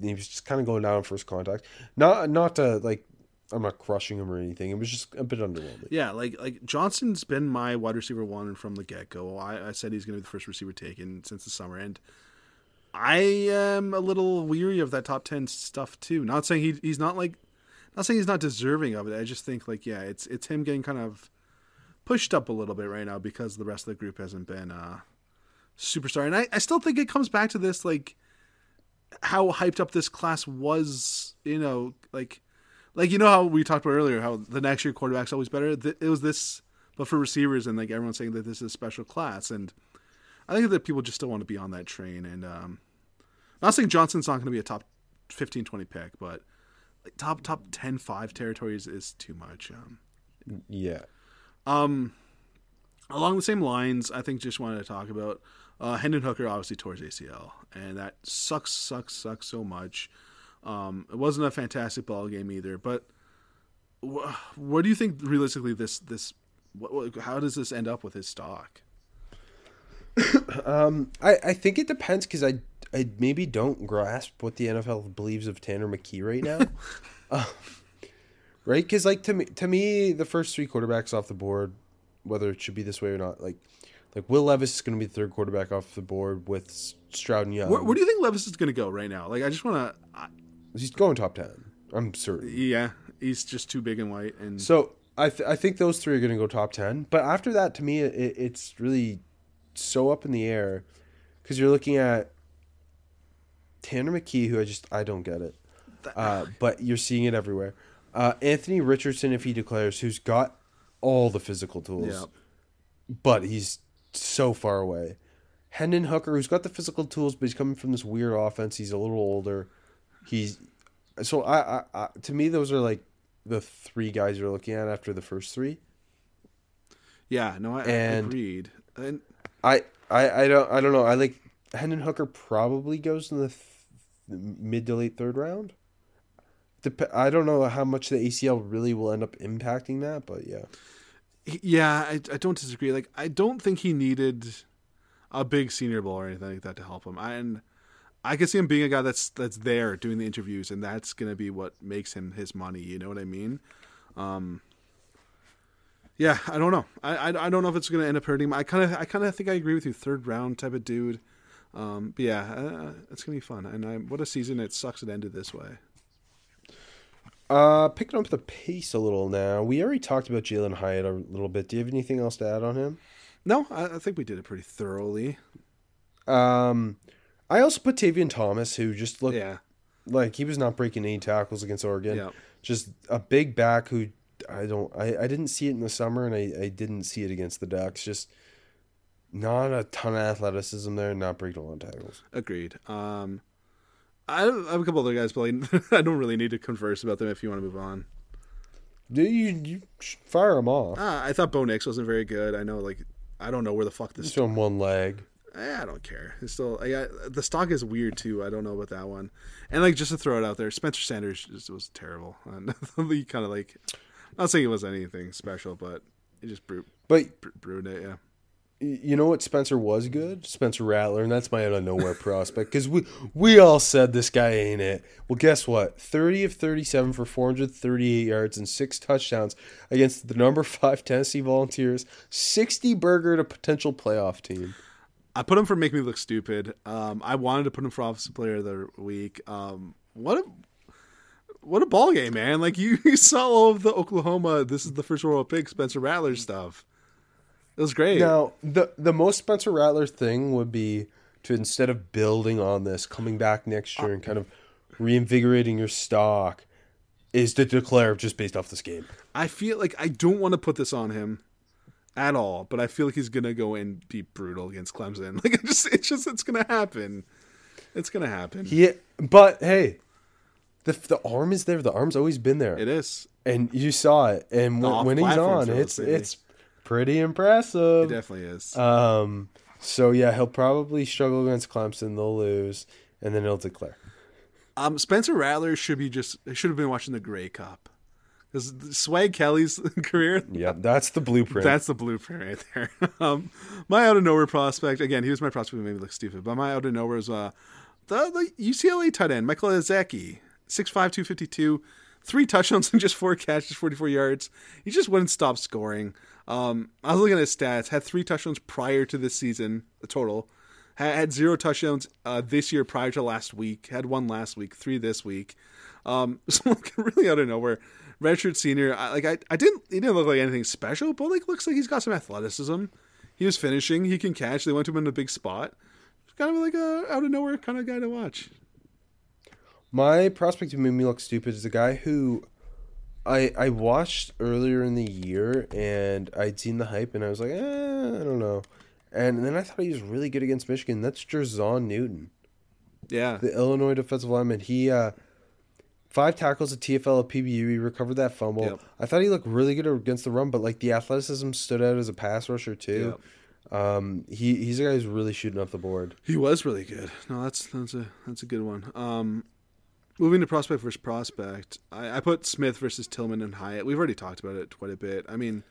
He was just kind of going down on first contact. Not not to like I'm not crushing him or anything. It was just a bit underwhelming. Yeah, like like Johnson's been my wide receiver one from the get go. I, I said he's going to be the first receiver taken since the summer, and I am a little weary of that top ten stuff too. Not saying he he's not like, not saying he's not deserving of it. I just think like yeah, it's it's him getting kind of pushed up a little bit right now because the rest of the group hasn't been uh superstar, and I I still think it comes back to this like how hyped up this class was. You know, like like you know how we talked about earlier how the next year quarterback's always better it was this but for receivers and like everyone's saying that this is a special class and i think that people just still want to be on that train and um not saying johnson's not going to be a top 15 20 pick but like top top 10 5 territories is too much um Yeah. um, along the same lines, I think just wanted to talk about uh, Hendon Hooker obviously his ACL, and that sucks, sucks, sucks so much. Um, it wasn't a fantastic ball game either, but wh- what do you think realistically this this what, how does this end up with his stock? (coughs) I, I think it depends because I, I maybe don't grasp what the NFL believes of Tanner McKee right now. (laughs) uh, right? Because like to me, to me, the first three quarterbacks off the board, whether it should be this way or not, like like Will Levis is going to be the third quarterback off the board with Stroud and Young. Where, where do you think Levis is going to go right now? Like I just want to. He's going top ten. I'm certain. Yeah, he's just too big and white, and So I th- I think those three are going to go top ten. But after that, to me, it, it's really so up in the air because you're looking at Tanner McKee, who I just I don't get it. Uh, but you're seeing it everywhere. Uh, Anthony Richardson, if he declares, who's got all the physical tools, yeah, but he's so far away. Hendon Hooker, who's got the physical tools, but he's coming from this weird offense. He's a little older. He's so I, I, I to me those are like the three guys you're looking at after the first three. yeah. No, I, I And- agreed. And I, I, I don't I don't know. I like Hendon Hooker probably goes in the th- mid to late third round. Dep- I don't know how much the ACL really will end up impacting that, but yeah. yeah, I, I don't disagree. Like I don't think he needed a big senior bowl or anything like that to help him. I, and I could see him being a guy that's that's there doing the interviews, and that's gonna be what makes him his money. You know what I mean? Um, yeah, I don't know. I, I, I don't know if it's gonna end up hurting him. I kind of I kind of think I agree with you. Third round type of dude. Um, but yeah, uh, it's gonna be fun. And I, what a season! It sucks it ended this way. Uh, picking up the pace a little now. We already talked about Jalin Hyatt a little bit. Do you have anything else to add on him? No, I, I think we did it pretty thoroughly. Um, I also put Tavion Thomas, who just looked Yeah, like he was not breaking any tackles against Oregon. Yeah. Just a big back who I don't I, I didn't see it in the summer and I, I didn't see it against the Ducks. Just not a ton of athleticism there, not breaking a lot of tackles. Agreed. Um, I have I have a couple other guys, but like, (laughs) I don't really need to converse about them if you want to move on. Do you, you fire them off? Ah, I thought Bo Nix wasn't very good. I know, like, I don't know where the fuck this. Just on one leg. Eh, I don't care. It's still, I got, the stock is weird too. I don't know about that one. And like, just to throw it out there, Spencer Sanders just was terrible. (laughs) And he kind of like, not saying it was anything special, but it just brewed, But brewed it. Yeah. You know what Spencer was good? Spencer Rattler, and that's my out of nowhere prospect because we we all said this guy ain't it. Well, guess what? Thirty of thirty-seven for four hundred thirty-eight yards and six touchdowns against the number (laughs) five Tennessee Volunteers. Sixty burger to potential playoff team. I put him for make me look stupid. Um, I wanted to put him for offensive player of the week. Um, what a what a ball game, man! Like you, (laughs) you saw all of the Oklahoma. This is the first overall pick, Spencer Rattler stuff. It was great. Now, the the most Spencer Rattler thing would be to instead of building on this, coming back next year and kind of reinvigorating your stock, is to declare just based off this game. I feel like I don't want to put this on him at all, but I feel like he's gonna go and be brutal against Clemson. (laughs) Like just, it's just, it's gonna happen. It's gonna happen. Yeah, but hey, the the arm is there. The arm's always been there, it is. and you saw it. And when, when he's on, it's it's pretty impressive. It definitely is. Um, so yeah, he'll probably struggle against Clemson. They'll lose, and then he'll declare. Um, Spencer Rattler should be just should have been watching the Grey Cup because Swag Kelly's (laughs) career. Yeah, that's the blueprint. That's the blueprint right there. (laughs) um, my out of nowhere prospect again. He was my prospect who made me look stupid, but my out of nowhere is uh, the, the UCLA tight end Michael Ezeike, 6'5", 252, three touchdowns (laughs) and just four catches, forty four yards. He just wouldn't stop scoring. Um, I was looking at his stats. Had three touchdowns prior to this season, the total. Had, had zero touchdowns uh, this year prior to last week. Had one last week, three this week. Um, (laughs) so like, really out of nowhere, redshirt senior. I, like I, I didn't. He didn't look like anything special, but like looks like he's got some athleticism. He was finishing. He can catch. They went to him in a big spot. Kind of like a out of nowhere kind of guy to watch. My prospect who made me look stupid is a guy who I I watched earlier in the year and I'd seen the hype and I was like, eh, I don't know. And then I thought he was really good against Michigan. That's Jer'Zhan Newton, Yeah, the Illinois defensive lineman. He uh five tackles at TFL at PBU. He recovered that fumble. Yep. I thought he looked really good against the run, but like the athleticism stood out as a pass rusher too. Um, he he's a guy who's really shooting up the board. he was really good. No, that's that's a that's a good one. Um, moving to prospect versus prospect, I, I put Smith versus Tillman and Hyatt. We've already talked about it quite a bit. I mean,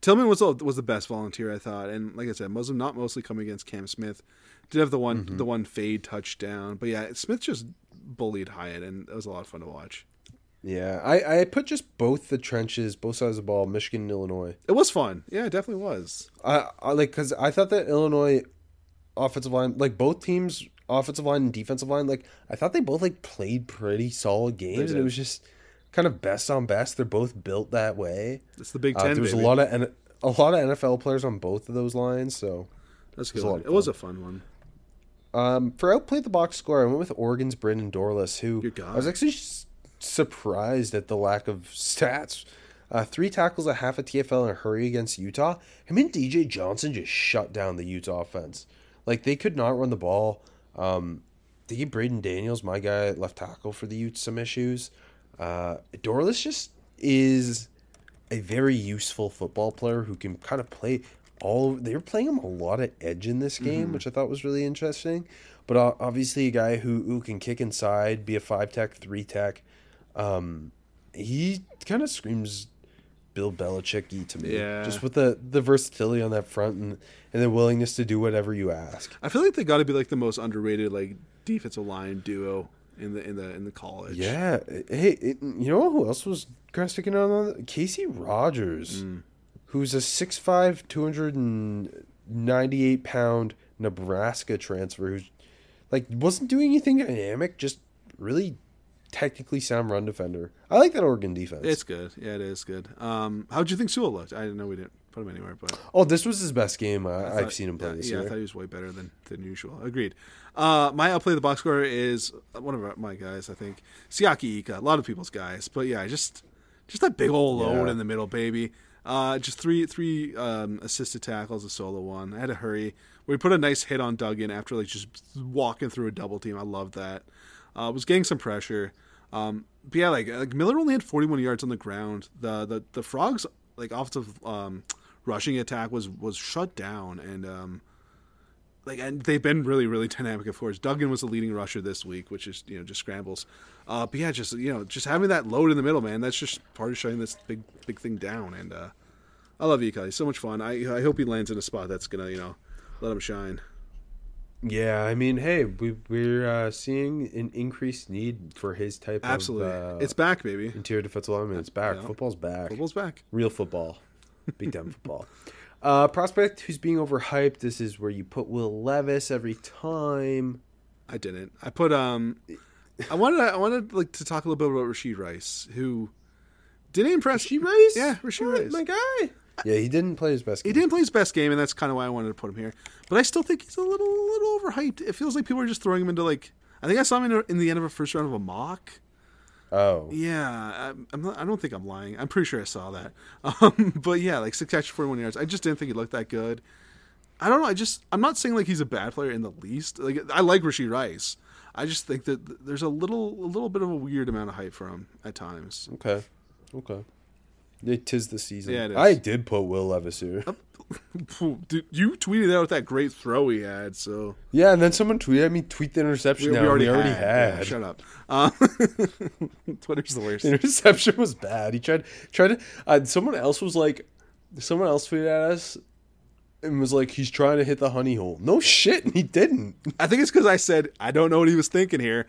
Tillman was the- was the best volunteer, I thought, and like I said, Muslim not mostly coming against Cam Smith. Did have the one mm-hmm. the one fade touchdown, but yeah, Smith just bullied Hyatt, and it was a lot of fun to watch. Yeah, I, I put just both the trenches, both sides of the ball, Michigan and Illinois. It was fun. Yeah, it definitely was. I, I like because I thought that Illinois offensive line, like both teams, offensive line and defensive line, like I thought they both like played pretty solid games, and it was just kind of best on best. They're both built that way. It's the Big Uh, Ten. there was baby. a lot of N- a lot of NFL players on both of those lines, so That's was good. It was a fun one. Um, for outplayed the box score, I went with Oregon's Brandon Dorlus, who I was actually surprised at the lack of stats. Uh, three tackles, a half a TFL, and a hurry against Utah. Him and DJ Johnson just shut down the Utah offense. Like they could not run the ball. Um, they gave Braeden Daniels, my guy, at left tackle for the Utes, some issues. Uh, Dorlus just is a very useful football player who can kind of play all. They were playing him a lot of edge in this game, which I thought was really interesting. But uh, obviously, a guy who, who can kick inside, be a five tech, three tech. Um, he kind of screams Bill Belichick to me. Yeah. Just with the, the versatility on that front and, and the willingness to do whatever you ask. I feel like they got to be like the most underrated like defensive line duo in the in the in the college. Yeah. Hey, it, you know who else was kind of sticking out on that? Casey Rogers, mm. who's a 6'5", 298 pound Nebraska transfer who's like wasn't doing anything dynamic, just really technically sound run defender. I like that Oregon defense. It's good. Yeah, it is good. Um, how'd you think Sewell looked? I didn't know we didn't put him anywhere, but oh, this was his best game I, I I've seen him play yeah, this yeah, I thought he was way better than than usual. Agreed. Uh, my outplay the box score is one of my guys. I think Siaki Ika. A lot of people's guys, but yeah, just just that big old load Yeah. in the middle, baby. Uh, just three three um, assisted tackles, a solo one. I had to hurry. We put a nice hit on Duggan after like just walking through a double team. I love that. Uh, was getting some pressure. Um, but yeah, like, like Miller only had 41 yards on the ground. The the the frogs like offensive um, rushing attack was was shut down and um, like and they've been really really dynamic. Of course, Duggan was the leading rusher this week, which is you know just scrambles. Uh, but yeah, just you know just having that load in the middle, man. That's just part of shutting this big big thing down. And uh, I love Ika. He's so much fun. I I hope he lands in a spot that's gonna you know let him shine. Yeah, I mean, hey, we, we're uh, seeing an increased need for his type Absolutely, of uh, it's back, baby. interior defensive lineman. It's back. Yeah. Football's back. Football's back. Real football. Big time football. (laughs) Uh, prospect who's being overhyped. This is where you put Will Levis every time. I didn't. I put um, I wanted I wanted like to talk a little bit about Rasheed Rice, who didn't impress. Rasheed Rice? Yeah, Rasheed What? Rice. My guy. Yeah, he didn't play his best game. He didn't play his best game, and that's kind of why I wanted to put him here. But I still think he's a little, little overhyped. It feels like people are just throwing him into like. I think I saw him in, in the end of a first round of a mock. Oh. Yeah, I'm, I'm not, I don't think I'm lying. I'm pretty sure I saw that. (laughs) Um, but yeah, like six catches, 41 yards. I just didn't think he looked that good. I don't know. I just I'm not saying like he's a bad player in the least. Like I like Rasheed Rice. I just think that there's a little, a little bit of a weird amount of hype for him at times. Okay. Okay. It tis the season. Yeah, it is. I did put Will Levis here. (laughs) Dude, you tweeted out that great throw he had, so Yeah, and then someone tweeted at me, tweet the interception. now, and we already had. Yeah, shut up. Uh, (laughs) Twitter's the worst. Interception was bad. He tried tried to. Uh, someone else was like, someone else tweeted at us and was like, he's trying to hit the honey hole. No shit, and he didn't. I think it's because I said I don't know what he was thinking here.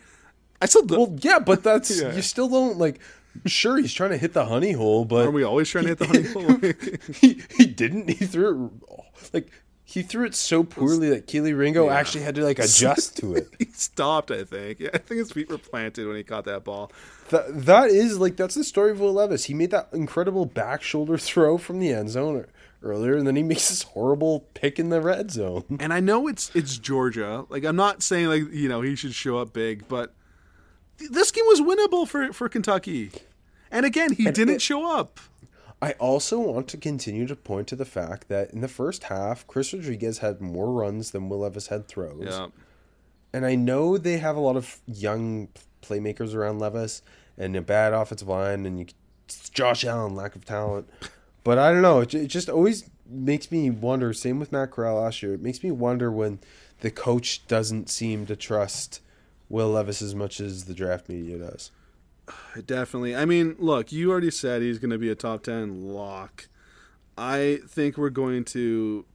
I still don't. Well, yeah, but that's (laughs) Yeah. you still don't like. Sure, he's trying to hit the honey hole, but Are we always trying to hit the honey hole? (laughs) he he didn't. He threw it like he threw it so poorly that Kelee Ringo Yeah. actually had to like (laughs) adjust to it. he stopped. I think. Yeah, I think his feet were planted when he caught that ball. That that is like that's the story of Will Levis. He made that incredible back shoulder throw from the end zone earlier, and then he makes this horrible pick in the red zone. And I know it's it's Georgia. Like I'm not saying like you know he should show up big, but this game was winnable for for Kentucky. And again, he didn't it- show up. I also want to continue to point to the fact that in the first half, Chris Rodriguez had more runs than Will Levis had throws. And I know they have a lot of young playmakers around Levis and a bad offensive line, and you, Josh Allen, lack of talent. But I don't know. It, it just always makes me wonder. Same with Matt Corral last year. It makes me wonder when the coach doesn't seem to trust Will Levis as much as the draft media does. (sighs) Definitely. I mean, look, you already said he's going to be a top 10 lock. I think we're going to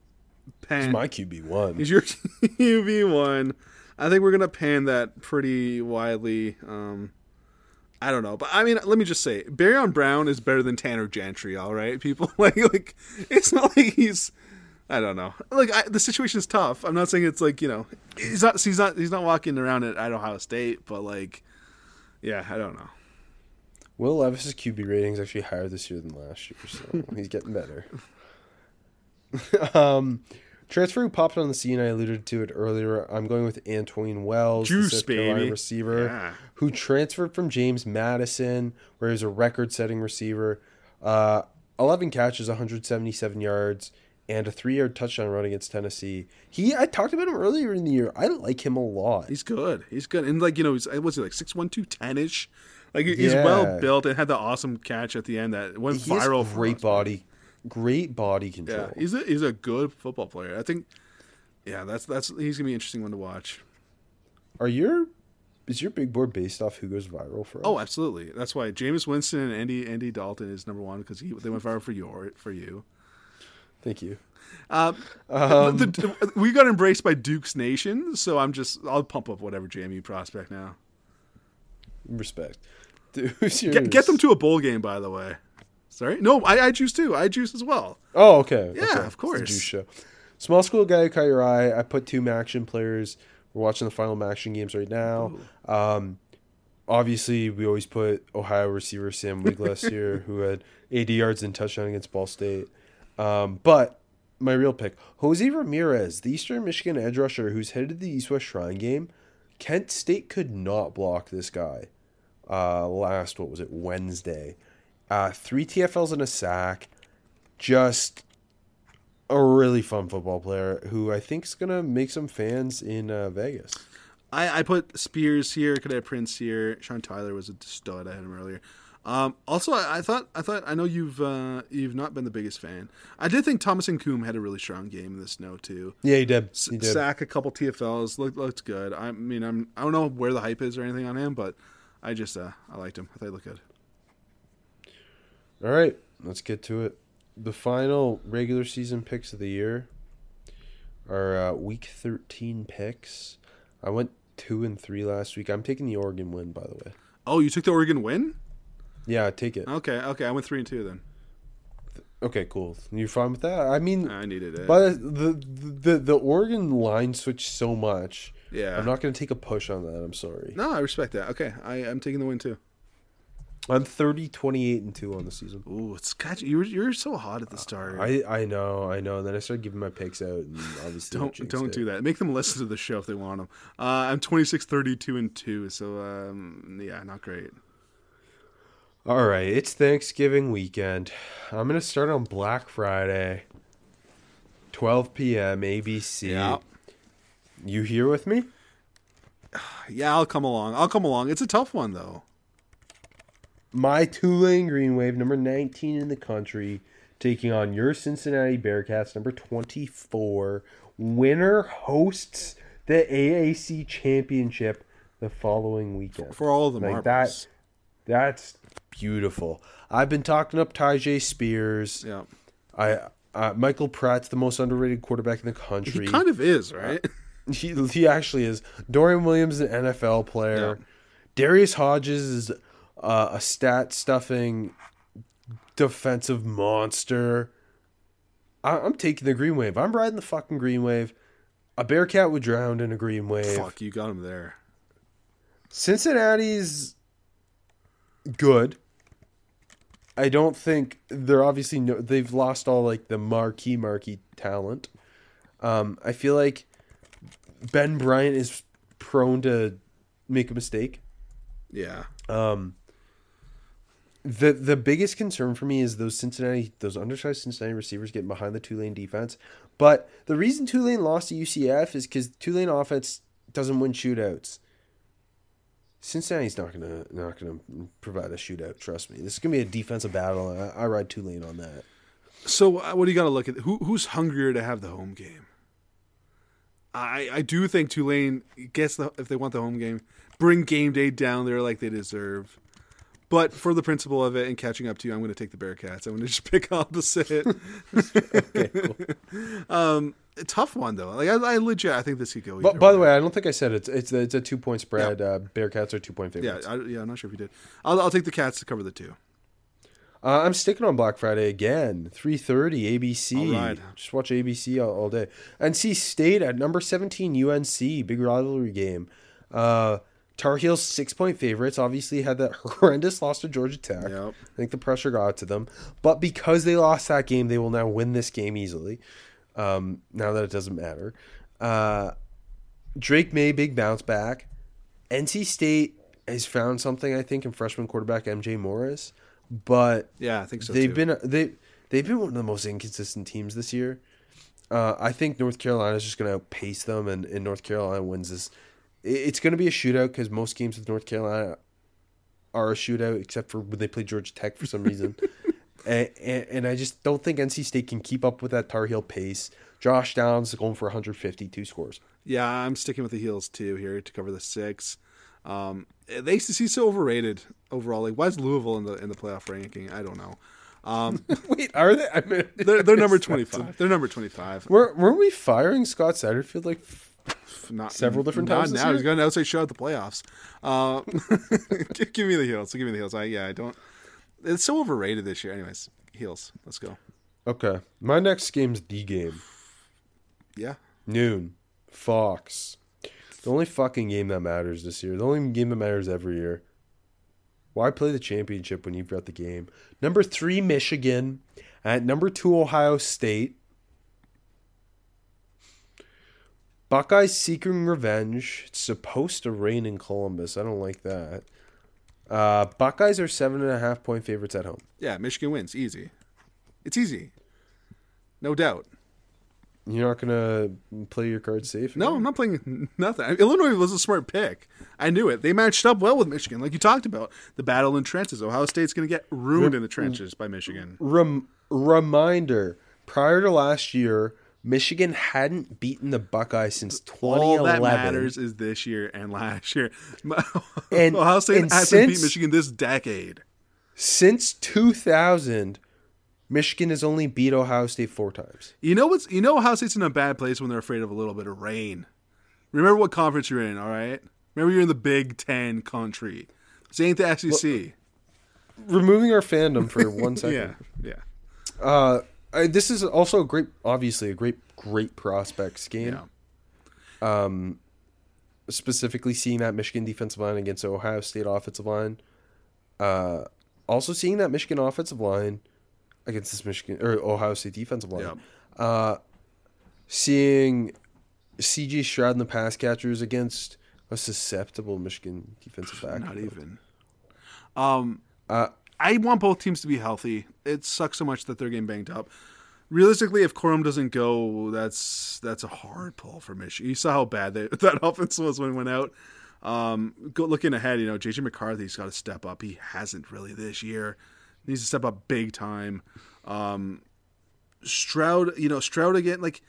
pan. He's my QB one. He's your (laughs) QB one. I think we're going to pan that pretty widely. Um, I don't know, but I mean, let me just say, Barion Brown is better than Tanner Gentry. All right, people (laughs) like like it's not like he's. I don't know. Like I, the situation is tough. I'm not saying it's like you know he's not he's not he's not walking around at Ohio State, but like, yeah, I don't know. Will Levis's QB rating is actually higher this year than last year, so (laughs) he's getting better. (laughs) um, transfer who popped on the scene, I alluded to it earlier. I'm going with Antwane Wells, Juice, the South Carolina baby. receiver, Yeah. who transferred from James Madison, where he's a record-setting receiver. Uh, 11 catches, 177 yards, and a three-yard touchdown run against Tennessee. He, I talked about him earlier in the year. I like him a lot. He's good. He's good, and like you know, he's uh, what's he like six one two ten ish. Like he's Yeah. well built and had the awesome catch at the end that went He viral. for great body, great body control. Yeah, he's a he's a good football player. I think. Yeah, that's that's he's gonna be an interesting one to watch. Are your is your big board based off who goes viral for? Oh, us? Oh, absolutely. That's why Jameis Winston and Andy Andy Dalton is number one because they went viral for your for you. Thank you. Um, Um, the, the- we got embraced by Duke's Nation, so I'm just I'll pump up whatever JMU prospect now. Respect. (laughs) Dude. Get, get them to a bowl game, by the way. Sorry, no, I, I juice too. I juice as well. Oh, okay. Yeah, okay. of course. juice show. Small school guy who caught your eye. I put two MACtion players. We're watching the final MACtion games right now. Um, obviously, we always put Ohio receiver Sam Wig last (laughs) year, who had 80 yards and touchdown against Ball State. Um, but my real pick, Jose Ramirez, the Eastern Michigan edge rusher who's headed to the East West Shrine game. Kent State could not block this guy. Uh, last what was it Wednesday? Uh, three TFLs and a sack. Just a really fun football player who I think is gonna make some fans in uh, Vegas. I, I put Spears here, Cadet Prince here. Sean Tyler was a stud. I had him earlier. Um, also, I, I thought I thought I know you've uh, you've not been the biggest fan. I did think Thomas Incoom had a really strong game in the snow too. Yeah, he did. He did. Sack a couple TFLs looked looked good. I mean, I'm I don't know where the hype is or anything on him, but I just uh, I liked him. I thought he looked good. All right, let's get to it. The final regular season picks of the year are uh, week thirteen picks. I went two and three last week. I'm taking the Oregon win, by the way. Oh, you took the Oregon win? Yeah, take it. Okay, okay. I went three and two then. Okay, cool. You're fine with that? I mean, I needed it. But the, the the Oregon line switched so much. Yeah. I'm not going to take a push on that. I'm sorry. no, I respect that. Okay, I, I'm taking the win too. I'm 30, 28, and 2 on the season. Ooh, it's got you. You're, you're so hot at the start. I, I know, I know. And then I started giving my picks out, and obviously don't don't do that. Make them listen to the show if they want them. Uh, I'm 26, 32, and two. So um, yeah, not great. All right, it's Thanksgiving weekend. I'm going to start on Black Friday, 12 p.m. ABC. Yeah. You here with me? (sighs) Yeah, I'll come along. I'll come along. It's a tough one though. My Tulane Green Wave, number 19 in the country, taking on your Cincinnati Bearcats, number 24. Winner hosts the AAC championship the following weekend. For all the Like marbles. that, that's beautiful. I've been talking up Tyjae Spears. Yeah, I uh, Michael Pratt's the most underrated quarterback in the country. he kind of is right. (laughs) He, he actually is. Dorian Williams, is an NFL player. Yeah. Darius Hodges is uh, a stat stuffing defensive monster. I, I'm taking the green wave. I'm riding the fucking green wave. A Bearcat would drown in a green wave. Fuck, you got him there. Cincinnati's good. I don't think they're obviously no, they've lost all like the marquee marquee talent. Um, I feel like Ben Bryant is prone to make a mistake. Yeah, Um, the the biggest concern for me is those Cincinnati those undersized Cincinnati receivers getting behind the Tulane defense. But the reason Tulane lost to UCF is because Tulane offense doesn't win shootouts. Cincinnati's not gonna not gonna provide a shootout. Trust me, this is gonna be a defensive battle. And I, I ride Tulane on that. So uh, what do you got to look at? Who who's hungrier to have the home game? I I do think Tulane gets the if they want the home game bring game day down there like they deserve. But for the principle of it and catching up to you, I'm going to take the Bearcats. I'm going (laughs) to just pick opposite. (laughs) Okay, cool. (laughs) um, a tough one though. Like I, I legit, I think this could go. But by the way, I don't think I said it. It's it's a two point spread. Yeah. Uh, Bearcats are two point yeah, favorites. I, yeah, I'm not sure if you did. I'll, I'll take the Cats to cover the two. Uh, I'm sticking on Black Friday again. 3:30 ABC. All right. Just watch ABC all, all day. NC State at number 17 UNC, big rivalry game. Uh, Tar Heels six point favorites. Obviously had that (laughs) horrendous loss to Georgia Tech. Yep. I think the pressure got to them, but because they lost that game, they will now win this game easily. Um, now that it doesn't matter. Uh, Drake Maye big bounce back. NC State has found something I think in freshman quarterback MJ Morris, but Yeah, I think so. they've too. been they they've been one of the most inconsistent teams this year. Uh, I think North Carolina is just going to outpace them, and, and North Carolina wins this. It's going to be a shootout because most games with North Carolina are a shootout, except for when they play Georgia Tech for some reason. (laughs) and, and, and I just don't think NC State can keep up with that Tar Heel pace. Josh Downs is going for 152 scores. Yeah, I'm sticking with the heels too here to cover the six. Um, the ACC is so overrated overall. Like, why is Louisville in the in the playoff ranking? I don't know. Um, (laughs) Wait, are they? I mean, (laughs) they're they're number (laughs) twenty five. They're number twenty five. Were, weren't we firing Scott Satterfield like Not Several different not times now. He's got an outside shot at the playoffs. Uh, give, give me the heels. Give me the heels. I yeah. I don't. It's so overrated this year. Anyways, heels. Let's go. Okay. My next game's the game. Yeah. Noon. Fox. The only fucking game that matters this year. The only game that matters every year. Why play the championship when you've got the game? Number three, Michigan. At number two, Ohio State. Buckeyes seeking revenge. It's supposed to rain in Columbus. I don't like that. Uh, Buckeyes are seven and a half point favorites at home. Yeah. Michigan wins. Easy. It's easy. No doubt. You're not gonna play your cards safe. No, I'm not playing (laughs) nothing. Illinois was a smart pick. I knew it. They matched up well with Michigan, like you talked about. The battle in trenches. Ohio State's going to get ruined in the trenches by Michigan. Rem- reminder: Prior to last year, Michigan hadn't beaten the Buckeyes since 2011. All that 2011. matters is this year and last year. (laughs) And- (laughs) Ohio State and hasn't beat Michigan this decade. Since 2000, Michigan has only beat Ohio State four times. You know what's? You know Ohio State's in a bad place when they're afraid of a little bit of rain. Remember what conference you're in, all right? Remember you're in the Big Ten country. This ain't the SEC. Removing our fandom for one (laughs) second. yeah, yeah. Uh, I, this is also a great, obviously a great, great prospects game. Yeah. specifically seeing that Michigan defensive line against Ohio State offensive line. Uh, also seeing that Michigan offensive line against this Michigan or Ohio State defensive line. Yep. Uh, seeing CJ Stroud and the pass catchers against a susceptible Michigan defensive back. Not even. Um, Uh, I want both teams to be healthy. It sucks so much that they're getting banged up. Realistically, if Corum doesn't go, that's that's a hard pull for Michigan. You saw how bad they, (laughs) that offense was when it went out. Um, go, looking ahead, you know, JJ McCarthy's got to step up. He hasn't really this year. He needs to step up big time. Um, Stroud, you know, Stroud again. Like,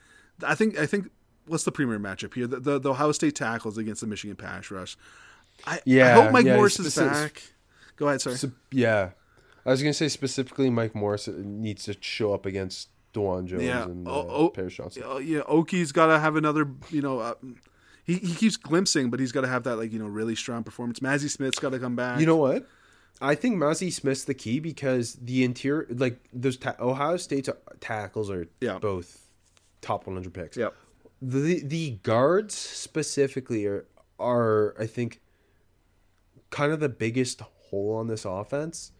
I think I think what's the premier matchup here? The, the, the Ohio State tackles against the Michigan pass rush. I, I hope Mike yeah, Morris is back. Go ahead, sorry. yeah, I was gonna say specifically Mike Morris needs to show up against Dawand Jones Yeah. and uh, Oh, oh, Paris Johnson. Oh, yeah, Oki's got to have another, you know, uh, he, he keeps glimpsing, but he's got to have that, like, you know, really strong performance. Mazi Smith's got to come back. You know what? I think Mazi Smith's the key because the interior, like those ta- Ohio State's tackles are Yeah. both top 100 picks. Yep. The the guards specifically are are I think kind of the biggest hole on this offense.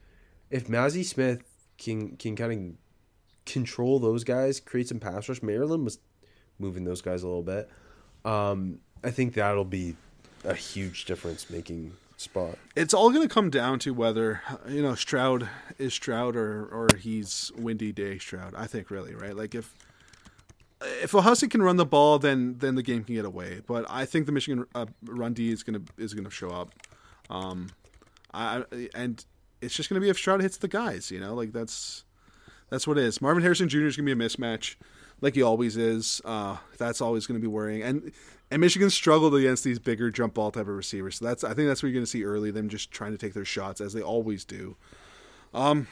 If Mazi Smith can can kind of control those guys, create some pass rush. Maryland was moving those guys a little bit. Um, I think that'll be a huge difference making spot. It's all going to come down to whether, you know, Stroud is Stroud or, or he's Windy Day Stroud, I think, really, right? Like, if if Ohio State can run the ball, then then the game can get away. But I think the Michigan uh, run D is gonna is gonna show up, um, I and it's just gonna be if Stroud hits the guys. You know, like that's That's what it is. Marvin Harrison Jr. is going to be a mismatch, like he always is. Uh, that's always going to be worrying. And and Michigan struggled against these bigger jump ball type of receivers. So that's I think that's what you're going to see early. Them just trying to take their shots as they always do. Um,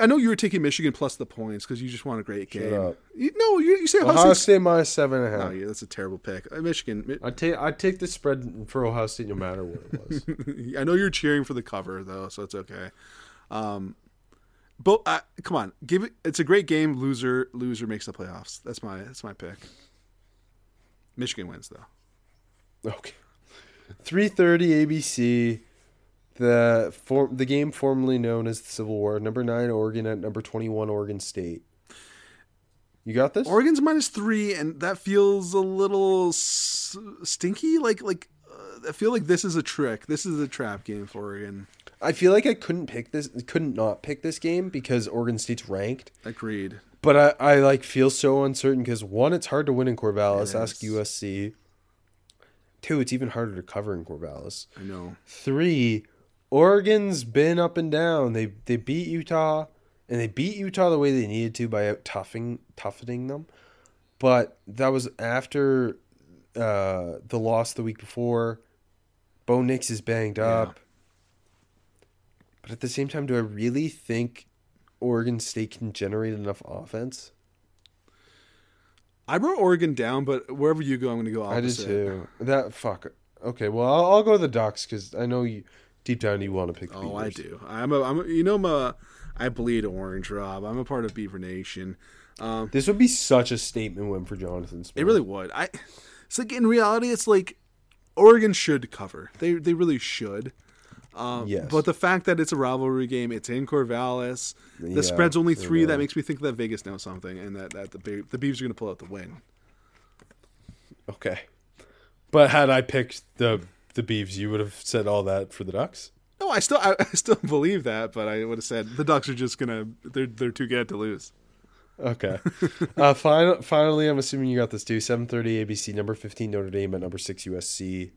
I know you were taking Michigan plus the points because you just want a great game. up. You, no, you, you say Ohio, Ohio State. State minus seven and a Oh, yeah, that's a terrible pick. Uh, Michigan. I'd take I'd take the spread for Ohio State no matter what it was. (laughs) I know you're cheering for the cover though, so it's okay. Um, but uh, come on, give it. It's a great game. Loser, loser makes the playoffs. That's my that's my pick. Michigan wins though. okay. Three thirty ABC. The form the game formerly known as the Civil War. Number nine Oregon at number twenty one Oregon State. You got this? Oregon's minus three, and that feels a little s- stinky. Like like uh, I feel like this is a trick. This is a trap game for Oregon. I feel like I couldn't pick this couldn't not pick this game because Oregon State's ranked. Agreed. But I, I like feel so uncertain because one, it's hard to win in Corvallis. Ask. USC. Two, it's even harder to cover in Corvallis. I know. Three, Oregon's been up and down. They they beat Utah, and they beat Utah the way they needed to by out toughing toughening them. But that was after uh, the loss the week before. Bo Nix is banged up. But at the same time, do I really think Oregon State can generate enough offense? I wrote Oregon down, but wherever you go, I'm going to go I did too. That fuck. Okay, well I'll, I'll go to the Ducks because I know you deep down you want to pick. The Oh, I do. I'm a. I'm. A, you know, I'm a. I bleed orange, Rob. I'm a part of Beaver Nation. Um, This would be such a statement win for Jonathan Smith. It really would. I. It's like in reality, it's like Oregon should cover. They they really should. Um, Yes. But the fact that it's a rivalry game, it's in Corvallis. The Yeah, spread's only three. That makes me think that Vegas knows something, and that, that the Be- the Beavs are going to pull out the win. Okay, but had I picked the the Beavs, you would have said all that for the Ducks. No, I still I, (laughs) I still believe that, but I would have said the Ducks are just gonna they're they're too good to lose. Okay. (laughs) uh, final, finally, I'm assuming you got this too. 7:30 ABC, number 15 Notre Dame at number six USC.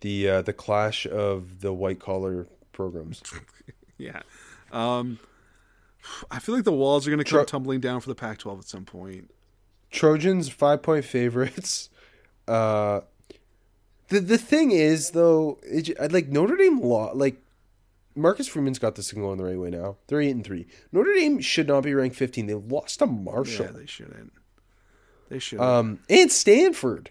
The uh, the clash of the white collar programs. (laughs) Yeah. Um, I feel like the walls are going to come Tro- tumbling down for the Pac-12 at some point. Trojans five point favorites. Uh, the the thing is though, it, like Notre Dame law like Marcus Freeman's got this thing going the right way now. They're eight and three. Notre Dame should not be ranked fifteen. They lost to Marshall. Yeah, they shouldn't. They should. Um, and Stanford.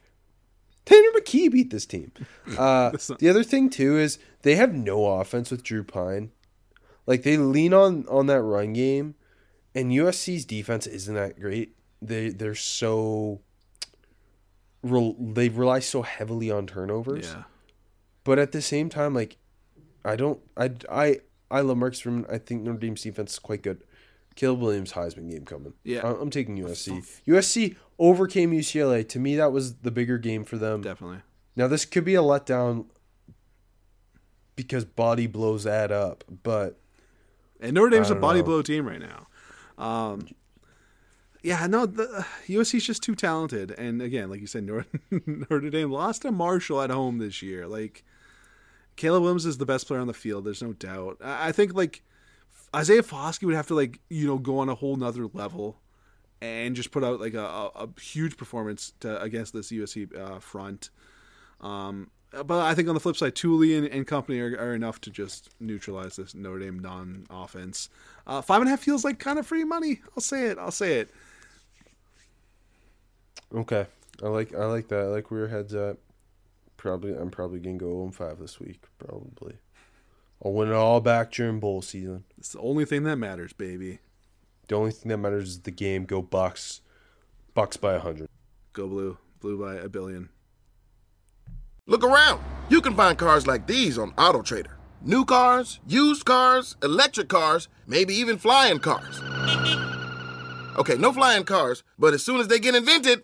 Tanner McKee beat this team. (laughs) Uh, not- the other thing too is they have no offense with Drew Pyne. Like they lean on on that run game, and USC's defense isn't that great. They they're so. Rel, they rely so heavily on turnovers, yeah. but at the same time, like, I don't, I, I, I love Marcus Freeman. I think Notre Dame's defense is quite good. Caleb Williams Heisman game coming. Yeah. I- I'm taking USC. USC overcame UCLA. To me, that was the bigger game for them. Definitely. Now this could be a letdown because body blows add up, but And Notre Dame's a body know. blow team right now. Um, yeah, no, the, USC's just too talented. And again, like you said, (laughs) Notre, Notre Dame lost to Marshall at home this year. Like, Caleb Williams is the best player on the field. There's no doubt. I, I think, like, Isaiah Foskey would have to, like, you know, go on a whole nother level and just put out, like, a, a, a huge performance to, against this USC uh, front. Um, but I think on the flip side, Tuli and, and company are, are enough to just neutralize this Notre Dame non-offense. Uh, five and a half feels like kind of free money. I'll say it. I'll say it. Okay. I like I like that. I like where your head's at. Probably I'm probably gonna go 0 5 this week. Probably. I'll win it all back during bowl season. It's the only thing that matters, baby. The only thing that matters is the game. Go Bucks. Bucks by a hundred. Go blue. Blue by a billion. Look around. You can find cars like these on AutoTrader. New cars, used cars, electric cars, maybe even flying cars. Okay, no flying cars, but as soon as they get invented,